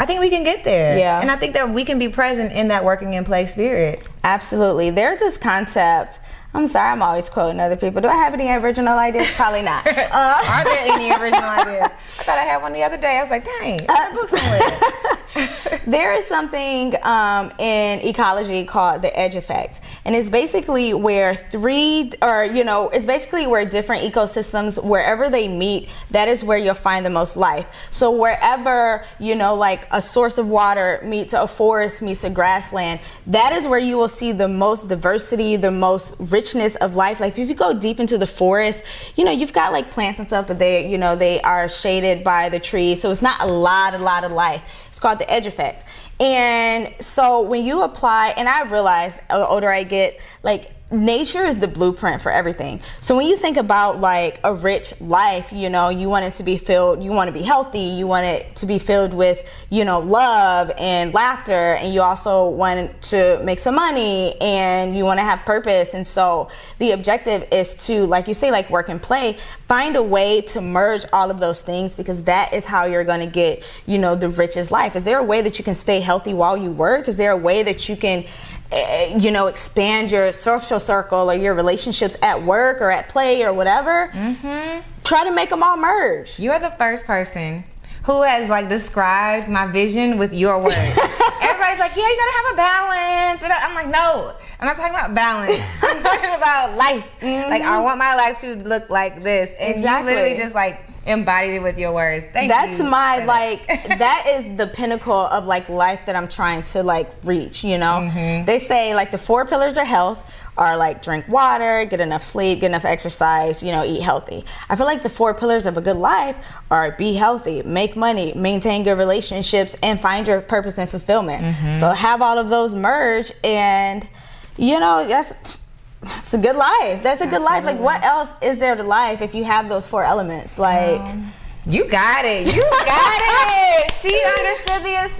I think we can get there. Yeah. And I think that we can be present in that working in play spirit. Absolutely. There's this concept I'm sorry, I'm always quoting other people. Do I have any original ideas? Probably not. Uh, Are there any original ideas? I thought I had one the other day. I was like, dang, I book somewhere. there is something um, in ecology called the edge effect, and it's basically where three, or you know, it's basically where different ecosystems, wherever they meet, that is where you'll find the most life. So wherever you know, like a source of water meets a forest meets a grassland, that is where you will see the most diversity, the most richness of life. Like if you go deep into the forest, you know, you've got like plants and stuff, but they, you know, they are shaded by the trees. So it's not a lot, a lot of life. It's called the edge effect. And so when you apply, and I realize the older I get, like nature is the blueprint for everything. So when you think about like a rich life, you know, you want it to be filled, you want to be healthy, you want it to be filled with, you know, love and laughter, and you also want to make some money and you want to have purpose. And so the objective is to, like you say, like work and play, find a way to merge all of those things because that is how you're going to get, you know, the richest life. Is there a way that you can stay healthy while you work? Is there a way that you can you know, expand your social circle or your relationships at work or at play or whatever. Mm-hmm. Try to make them all merge. You're the first person who has like described my vision with your words. Everybody's like, yeah, you gotta have a balance. And I'm like, no, I'm not talking about balance. I'm talking about life. Mm-hmm. Like, I want my life to look like this. And exactly. you literally just like embodied it with your words. Thank That's my like that is the pinnacle of like life that I'm trying to like reach, you know? Mm-hmm. They say like the four pillars of health are like drink water, get enough sleep, get enough exercise, you know, eat healthy. I feel like the four pillars of a good life are be healthy, make money, maintain good relationships, and find your purpose and fulfillment. Mm-hmm. So have all of those merge and you know, that's that's a good life. That's a good life. Like, what else is there to life if you have those four elements? Like, um, you got it. You got it. She understood the assignment.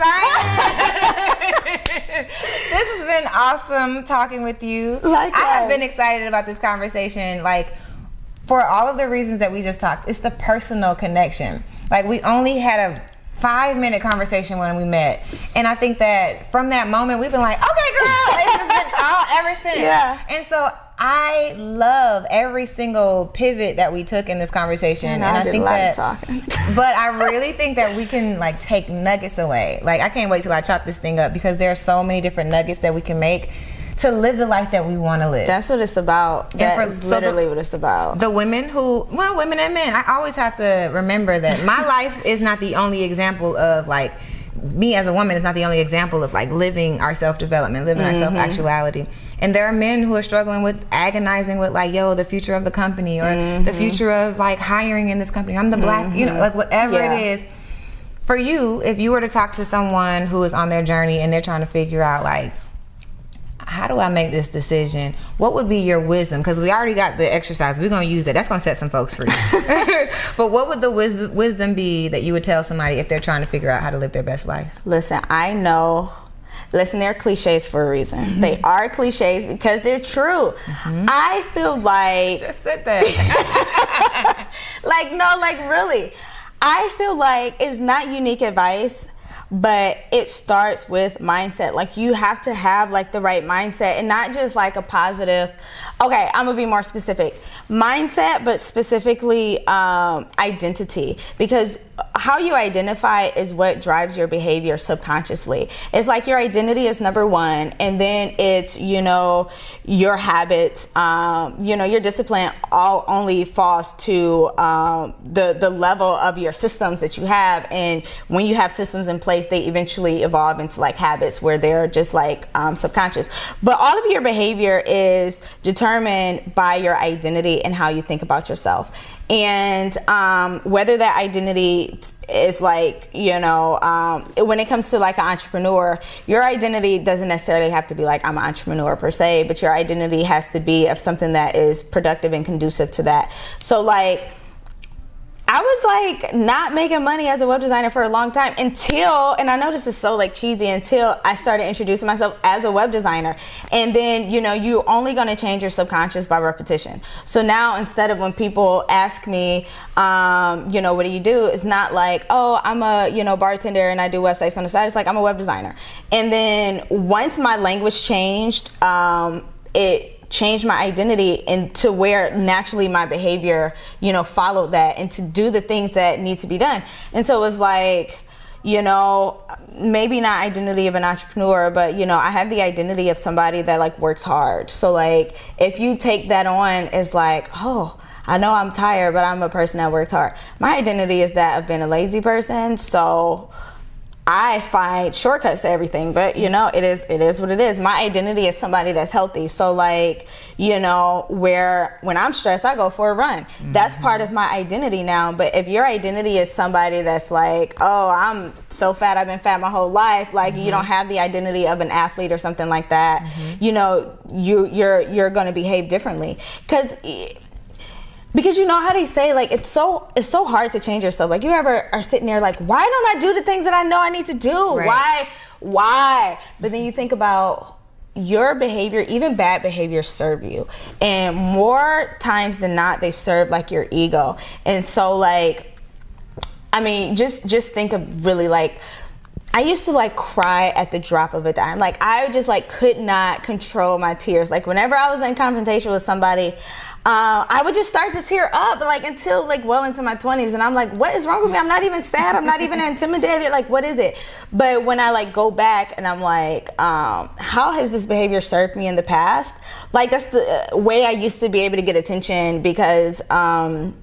this has been awesome talking with you. Likewise. I have been excited about this conversation. Like, for all of the reasons that we just talked, it's the personal connection. Like, we only had a five minute conversation when we met. And I think that from that moment, we've been like, okay, girl, it's just been all ever since. Yeah. And so I love every single pivot that we took in this conversation. And, and I, I think that, but I really think that we can like take nuggets away. Like I can't wait till I chop this thing up because there are so many different nuggets that we can make to live the life that we want to live. That's what it's about. That's literally the, what it's about. The women who, well, women and men. I always have to remember that my life is not the only example of like me as a woman is not the only example of like living our self development, living mm-hmm. our self actuality. And there are men who are struggling with agonizing with like, yo, the future of the company or mm-hmm. the future of like hiring in this company. I'm the black, mm-hmm. you know, like whatever yeah. it is for you, if you were to talk to someone who is on their journey and they're trying to figure out like how do I make this decision? What would be your wisdom? Because we already got the exercise. We're going to use it. That's going to set some folks free. but what would the wis- wisdom be that you would tell somebody if they're trying to figure out how to live their best life? Listen, I know. Listen, they're cliches for a reason. Mm-hmm. They are cliches because they're true. Mm-hmm. I feel like. Just sit there. like, no, like, really. I feel like it's not unique advice but it starts with mindset. Like you have to have like the right mindset and not just like a positive okay i'm gonna be more specific. Mindset but specifically um, identity. Because how you identify is what drives your behavior subconsciously it's like your identity is number one and then it's you know your habits um, you know your discipline all only falls to um, the the level of your systems that you have and when you have systems in place they eventually evolve into like habits where they're just like um, subconscious. But all of your behavior is determined by your identity and how you think about yourself. And um, whether that identity is like, you know, um, when it comes to like an entrepreneur, your identity doesn't necessarily have to be like, I'm an entrepreneur per se, but your identity has to be of something that is productive and conducive to that. So, like, I was like not making money as a web designer for a long time until, and I know this is so like cheesy, until I started introducing myself as a web designer. And then, you know, you're only going to change your subconscious by repetition. So now instead of when people ask me, um, you know, what do you do? It's not like, oh, I'm a, you know, bartender and I do websites on the side. It's like, I'm a web designer. And then once my language changed, um, it, change my identity and to where naturally my behavior, you know, followed that and to do the things that need to be done. And so it was like, you know, maybe not identity of an entrepreneur, but you know, I have the identity of somebody that like works hard. So like if you take that on as like, oh, I know I'm tired, but I'm a person that works hard. My identity is that of being a lazy person. So I find shortcuts to everything, but you know, it is it is what it is. My identity is somebody that's healthy. So like, you know, where when I'm stressed, I go for a run. Mm-hmm. That's part of my identity now. But if your identity is somebody that's like, oh, I'm so fat, I've been fat my whole life, like mm-hmm. you don't have the identity of an athlete or something like that, mm-hmm. you know, you you're you're going to behave differently because because you know how they say like it's so it's so hard to change yourself like you ever are sitting there like why don't i do the things that i know i need to do right. why why but then you think about your behavior, even bad behavior, serve you. And more times than not, they serve like your ego. And so, like, I mean, just just think of really like I used to like cry at the drop of a dime. Like I just like could not control my tears. Like whenever I was in confrontation with somebody, uh, I would just start to tear up, like until like well into my 20s, and I'm like, what is wrong with me? I'm not even sad. I'm not even intimidated. Like, what is it? But when I like go back and I'm like, um, how has this behavior served me in the past? Like that's the way I used to be able to get attention because. Um,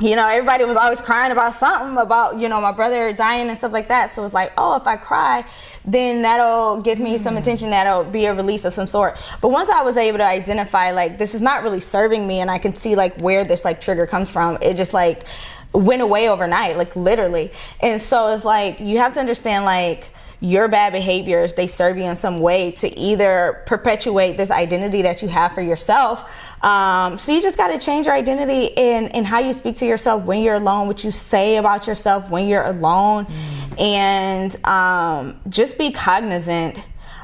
you know, everybody was always crying about something about, you know, my brother dying and stuff like that. So it's like, oh, if I cry, then that'll give me some mm. attention. That'll be a release of some sort. But once I was able to identify, like, this is not really serving me, and I can see, like, where this, like, trigger comes from, it just, like, went away overnight, like, literally. And so it's like, you have to understand, like, your bad behaviors they serve you in some way to either perpetuate this identity that you have for yourself um, so you just got to change your identity in in how you speak to yourself when you're alone what you say about yourself when you're alone mm. and um, just be cognizant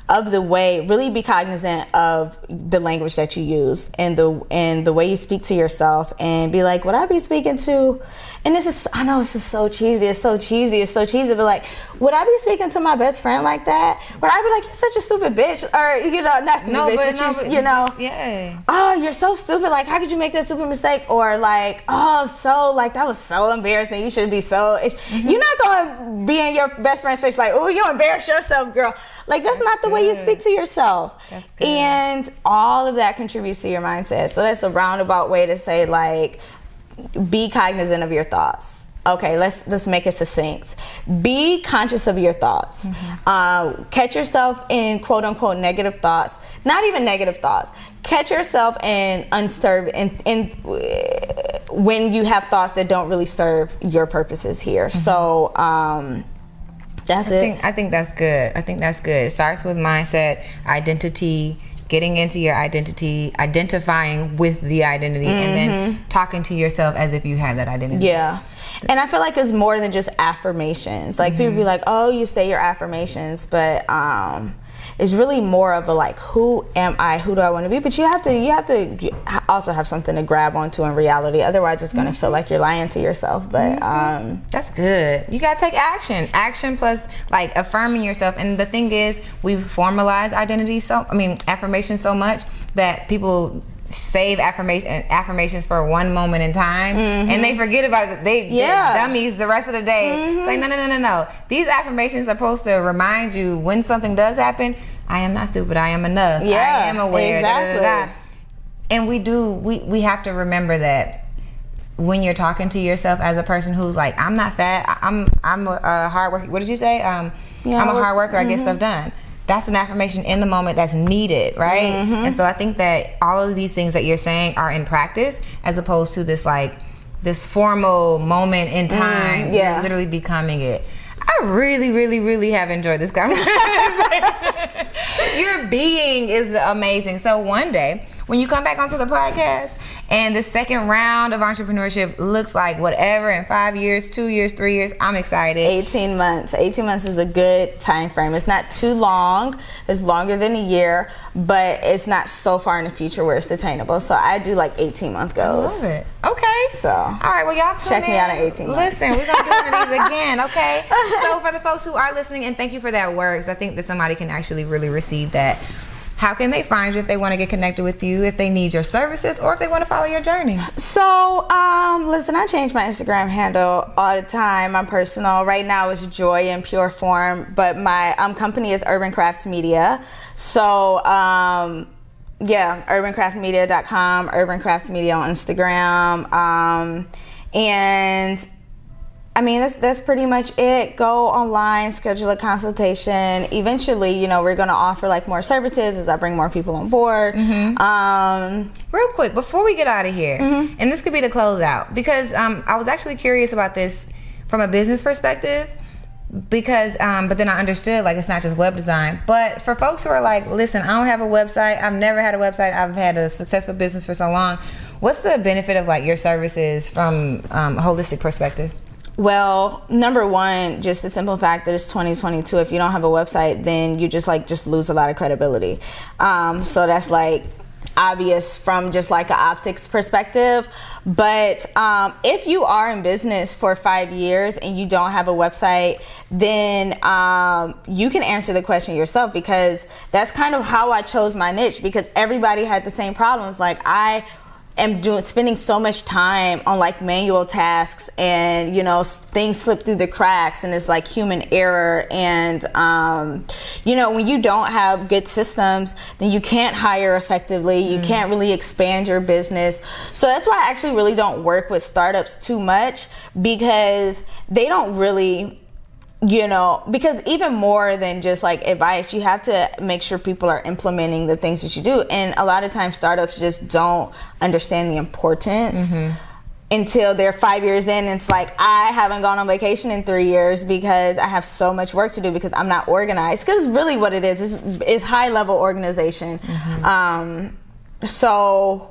of the way really be cognizant of the language that you use and the and the way you speak to yourself and be like would i be speaking to and this is, I know this is so cheesy. It's so cheesy. It's so cheesy. But like, would I be speaking to my best friend like that? Would I be like, you're such a stupid bitch? Or, you know, not stupid no, bitch, but, no, you, but, you know, yeah. Oh, you're so stupid. Like, how could you make that stupid mistake? Or like, oh, so, like, that was so embarrassing. You should be so, mm-hmm. you're not going to be in your best friend's face like, oh, you embarrass yourself, girl. Like, that's, that's not the good. way you speak to yourself. And all of that contributes to your mindset. So that's a roundabout way to say, like, be cognizant of your thoughts okay let's let's make it succinct be conscious of your thoughts mm-hmm. uh, catch yourself in quote unquote negative thoughts not even negative thoughts catch yourself in unserved in, in when you have thoughts that don't really serve your purposes here mm-hmm. so um, That's I it. think I think that's good. I think that's good. It starts with mindset, identity, getting into your identity, identifying with the identity, and then talking to yourself as if you had that identity. Yeah. And I feel like it's more than just affirmations. Like people be like, "Oh, you say your affirmations," but um it's really more of a like, who am I? Who do I want to be? But you have to you have to also have something to grab onto in reality. Otherwise, it's going to feel like you're lying to yourself. But um That's good. You gotta take action. Action plus like affirming yourself. And the thing is, we've formalized identity so I mean affirmation so much that people save affirmation affirmations for one moment in time and they forget about it. They Mm-hmm. Yeah. Mm-hmm. dummies the rest of the day. It's like no no no no no. These affirmations are supposed to remind you when something does happen. I am not stupid. I am enough. yeah, I am aware. da, da, da, da. exactly. And we do we we have to remember that when you're talking to yourself as a person who's like, I'm not fat, I- I'm I'm a, a hard worker. What did you say? Um, Yeah, I'm a hard worker. I get stuff done. That's an affirmation in the moment that's needed, right? Mm-hmm. And so I think that all of these things that you're saying are in practice, as opposed to this like this formal moment in mm, time. yeah. Literally becoming it. I really, really, really have enjoyed this conversation. Your being is amazing. So one day, when you come back onto the podcast and the second round of entrepreneurship looks like whatever in five years, two years, three years, I'm excited. 18 months. 18 months is a good time frame. It's not too long. It's longer than a year, but it's not so far in the future where it's attainable. So I do like 18 month goals. Love it. Okay. So All right, well, y'all Check me out at 18 months. Listen, we're going to do one of these again, okay? So, for the folks who are listening, and thank you for that words, I think that somebody can actually really receive that. How can they find you if they want to get connected with you, if they need your services, or if they want to follow your journey? So, um, listen, I change my Instagram handle all the time. My personal right now is Joy in Pure Form, but my um, company is Urban Crafts Media. So, um, yeah, urbancraftmedia.com, Urban Crafts Media on Instagram, um, and I mean, that's that's pretty much it. Go online, schedule a consultation. Eventually, you know, we're going to offer like more services as I bring more people on board. Um, Real quick, before we get out of here, Mm-hmm. and this could be the closeout, because um, I was actually curious about this from a business perspective. Because, um, but then I understood like it's not just web design. But for folks who are like, listen, I don't have a website. I've never had a website. I've had a successful business for so long. What's the benefit of like your services from um, a holistic perspective? Well, number one, just the simple fact that it's 2022. If you don't have a website, then you just like just lose a lot of credibility. Um, so that's like obvious from just like an optics perspective. But um, if you are in business for five years and you don't have a website, then um, you can answer the question yourself because that's kind of how I chose my niche because everybody had the same problems. Like I am doing spending so much time on like manual tasks and you know things slip through the cracks and it's like human error and um, you know when you don't have good systems then you can't hire effectively. You can't really expand your business. So that's why i actually really don't work with startups too much because they don't really you know because even more than just like advice you have to make sure people are implementing the things that you do. And a lot of times startups just don't understand the importance until they're five years in. And it's like i haven't gone on vacation in three years because i have so much work to do because i'm not organized. Because really what it is. Is, is high level organization. Um, so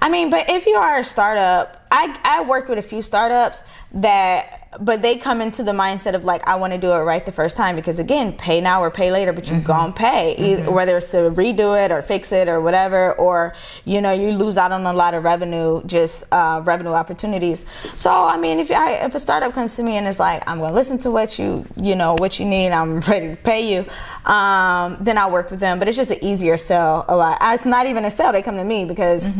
I mean, but if you are a startup, I I worked with a few startups that but they come into the mindset of like I want to do it right the first time because again, pay now or pay later, but you're gonna pay either, whether it's to redo it or fix it or whatever, or you know you lose out on a lot of revenue, just uh, revenue opportunities. So I mean, if I, if a startup comes to me and is like I'm gonna listen to what you you know what you need, I'm ready to pay you, um, then I'll work with them. But it's just an easier sell a lot. It's not even a sell; they come to me because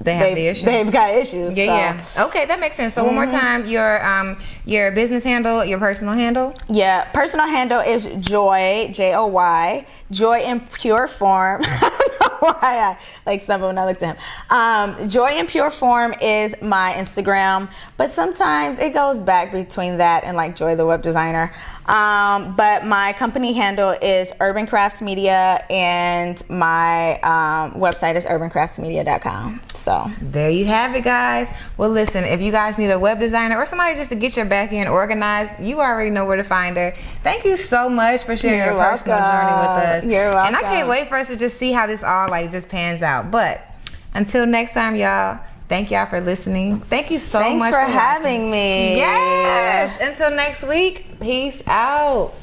They have the issue. They've got issues. Yeah, so. yeah. Okay, that makes sense. So one more time, your um your business handle, your personal handle. Yeah, personal handle is Joy, J O Y, Joy in pure form. I don't know why I like stumbled when I looked at him. Um, Joy in pure form is my Instagram, but sometimes it goes back between that and like Joy the web designer. Um, but my company handle is Urban Craft Media, and my um, website is urbancraftmedia.com. So There you have it, guys. Well, listen, if you guys need a web designer or somebody just to get your back end organized, you already know where to find her. Thank you so much for sharing You're your personal journey with us. You're welcome. And I can't wait for us to just see how this all like just pans out. But until next time, y'all. Thank y'all for listening. Thank you so thanks much for watching. having me. Yes. Until next week. Peace out.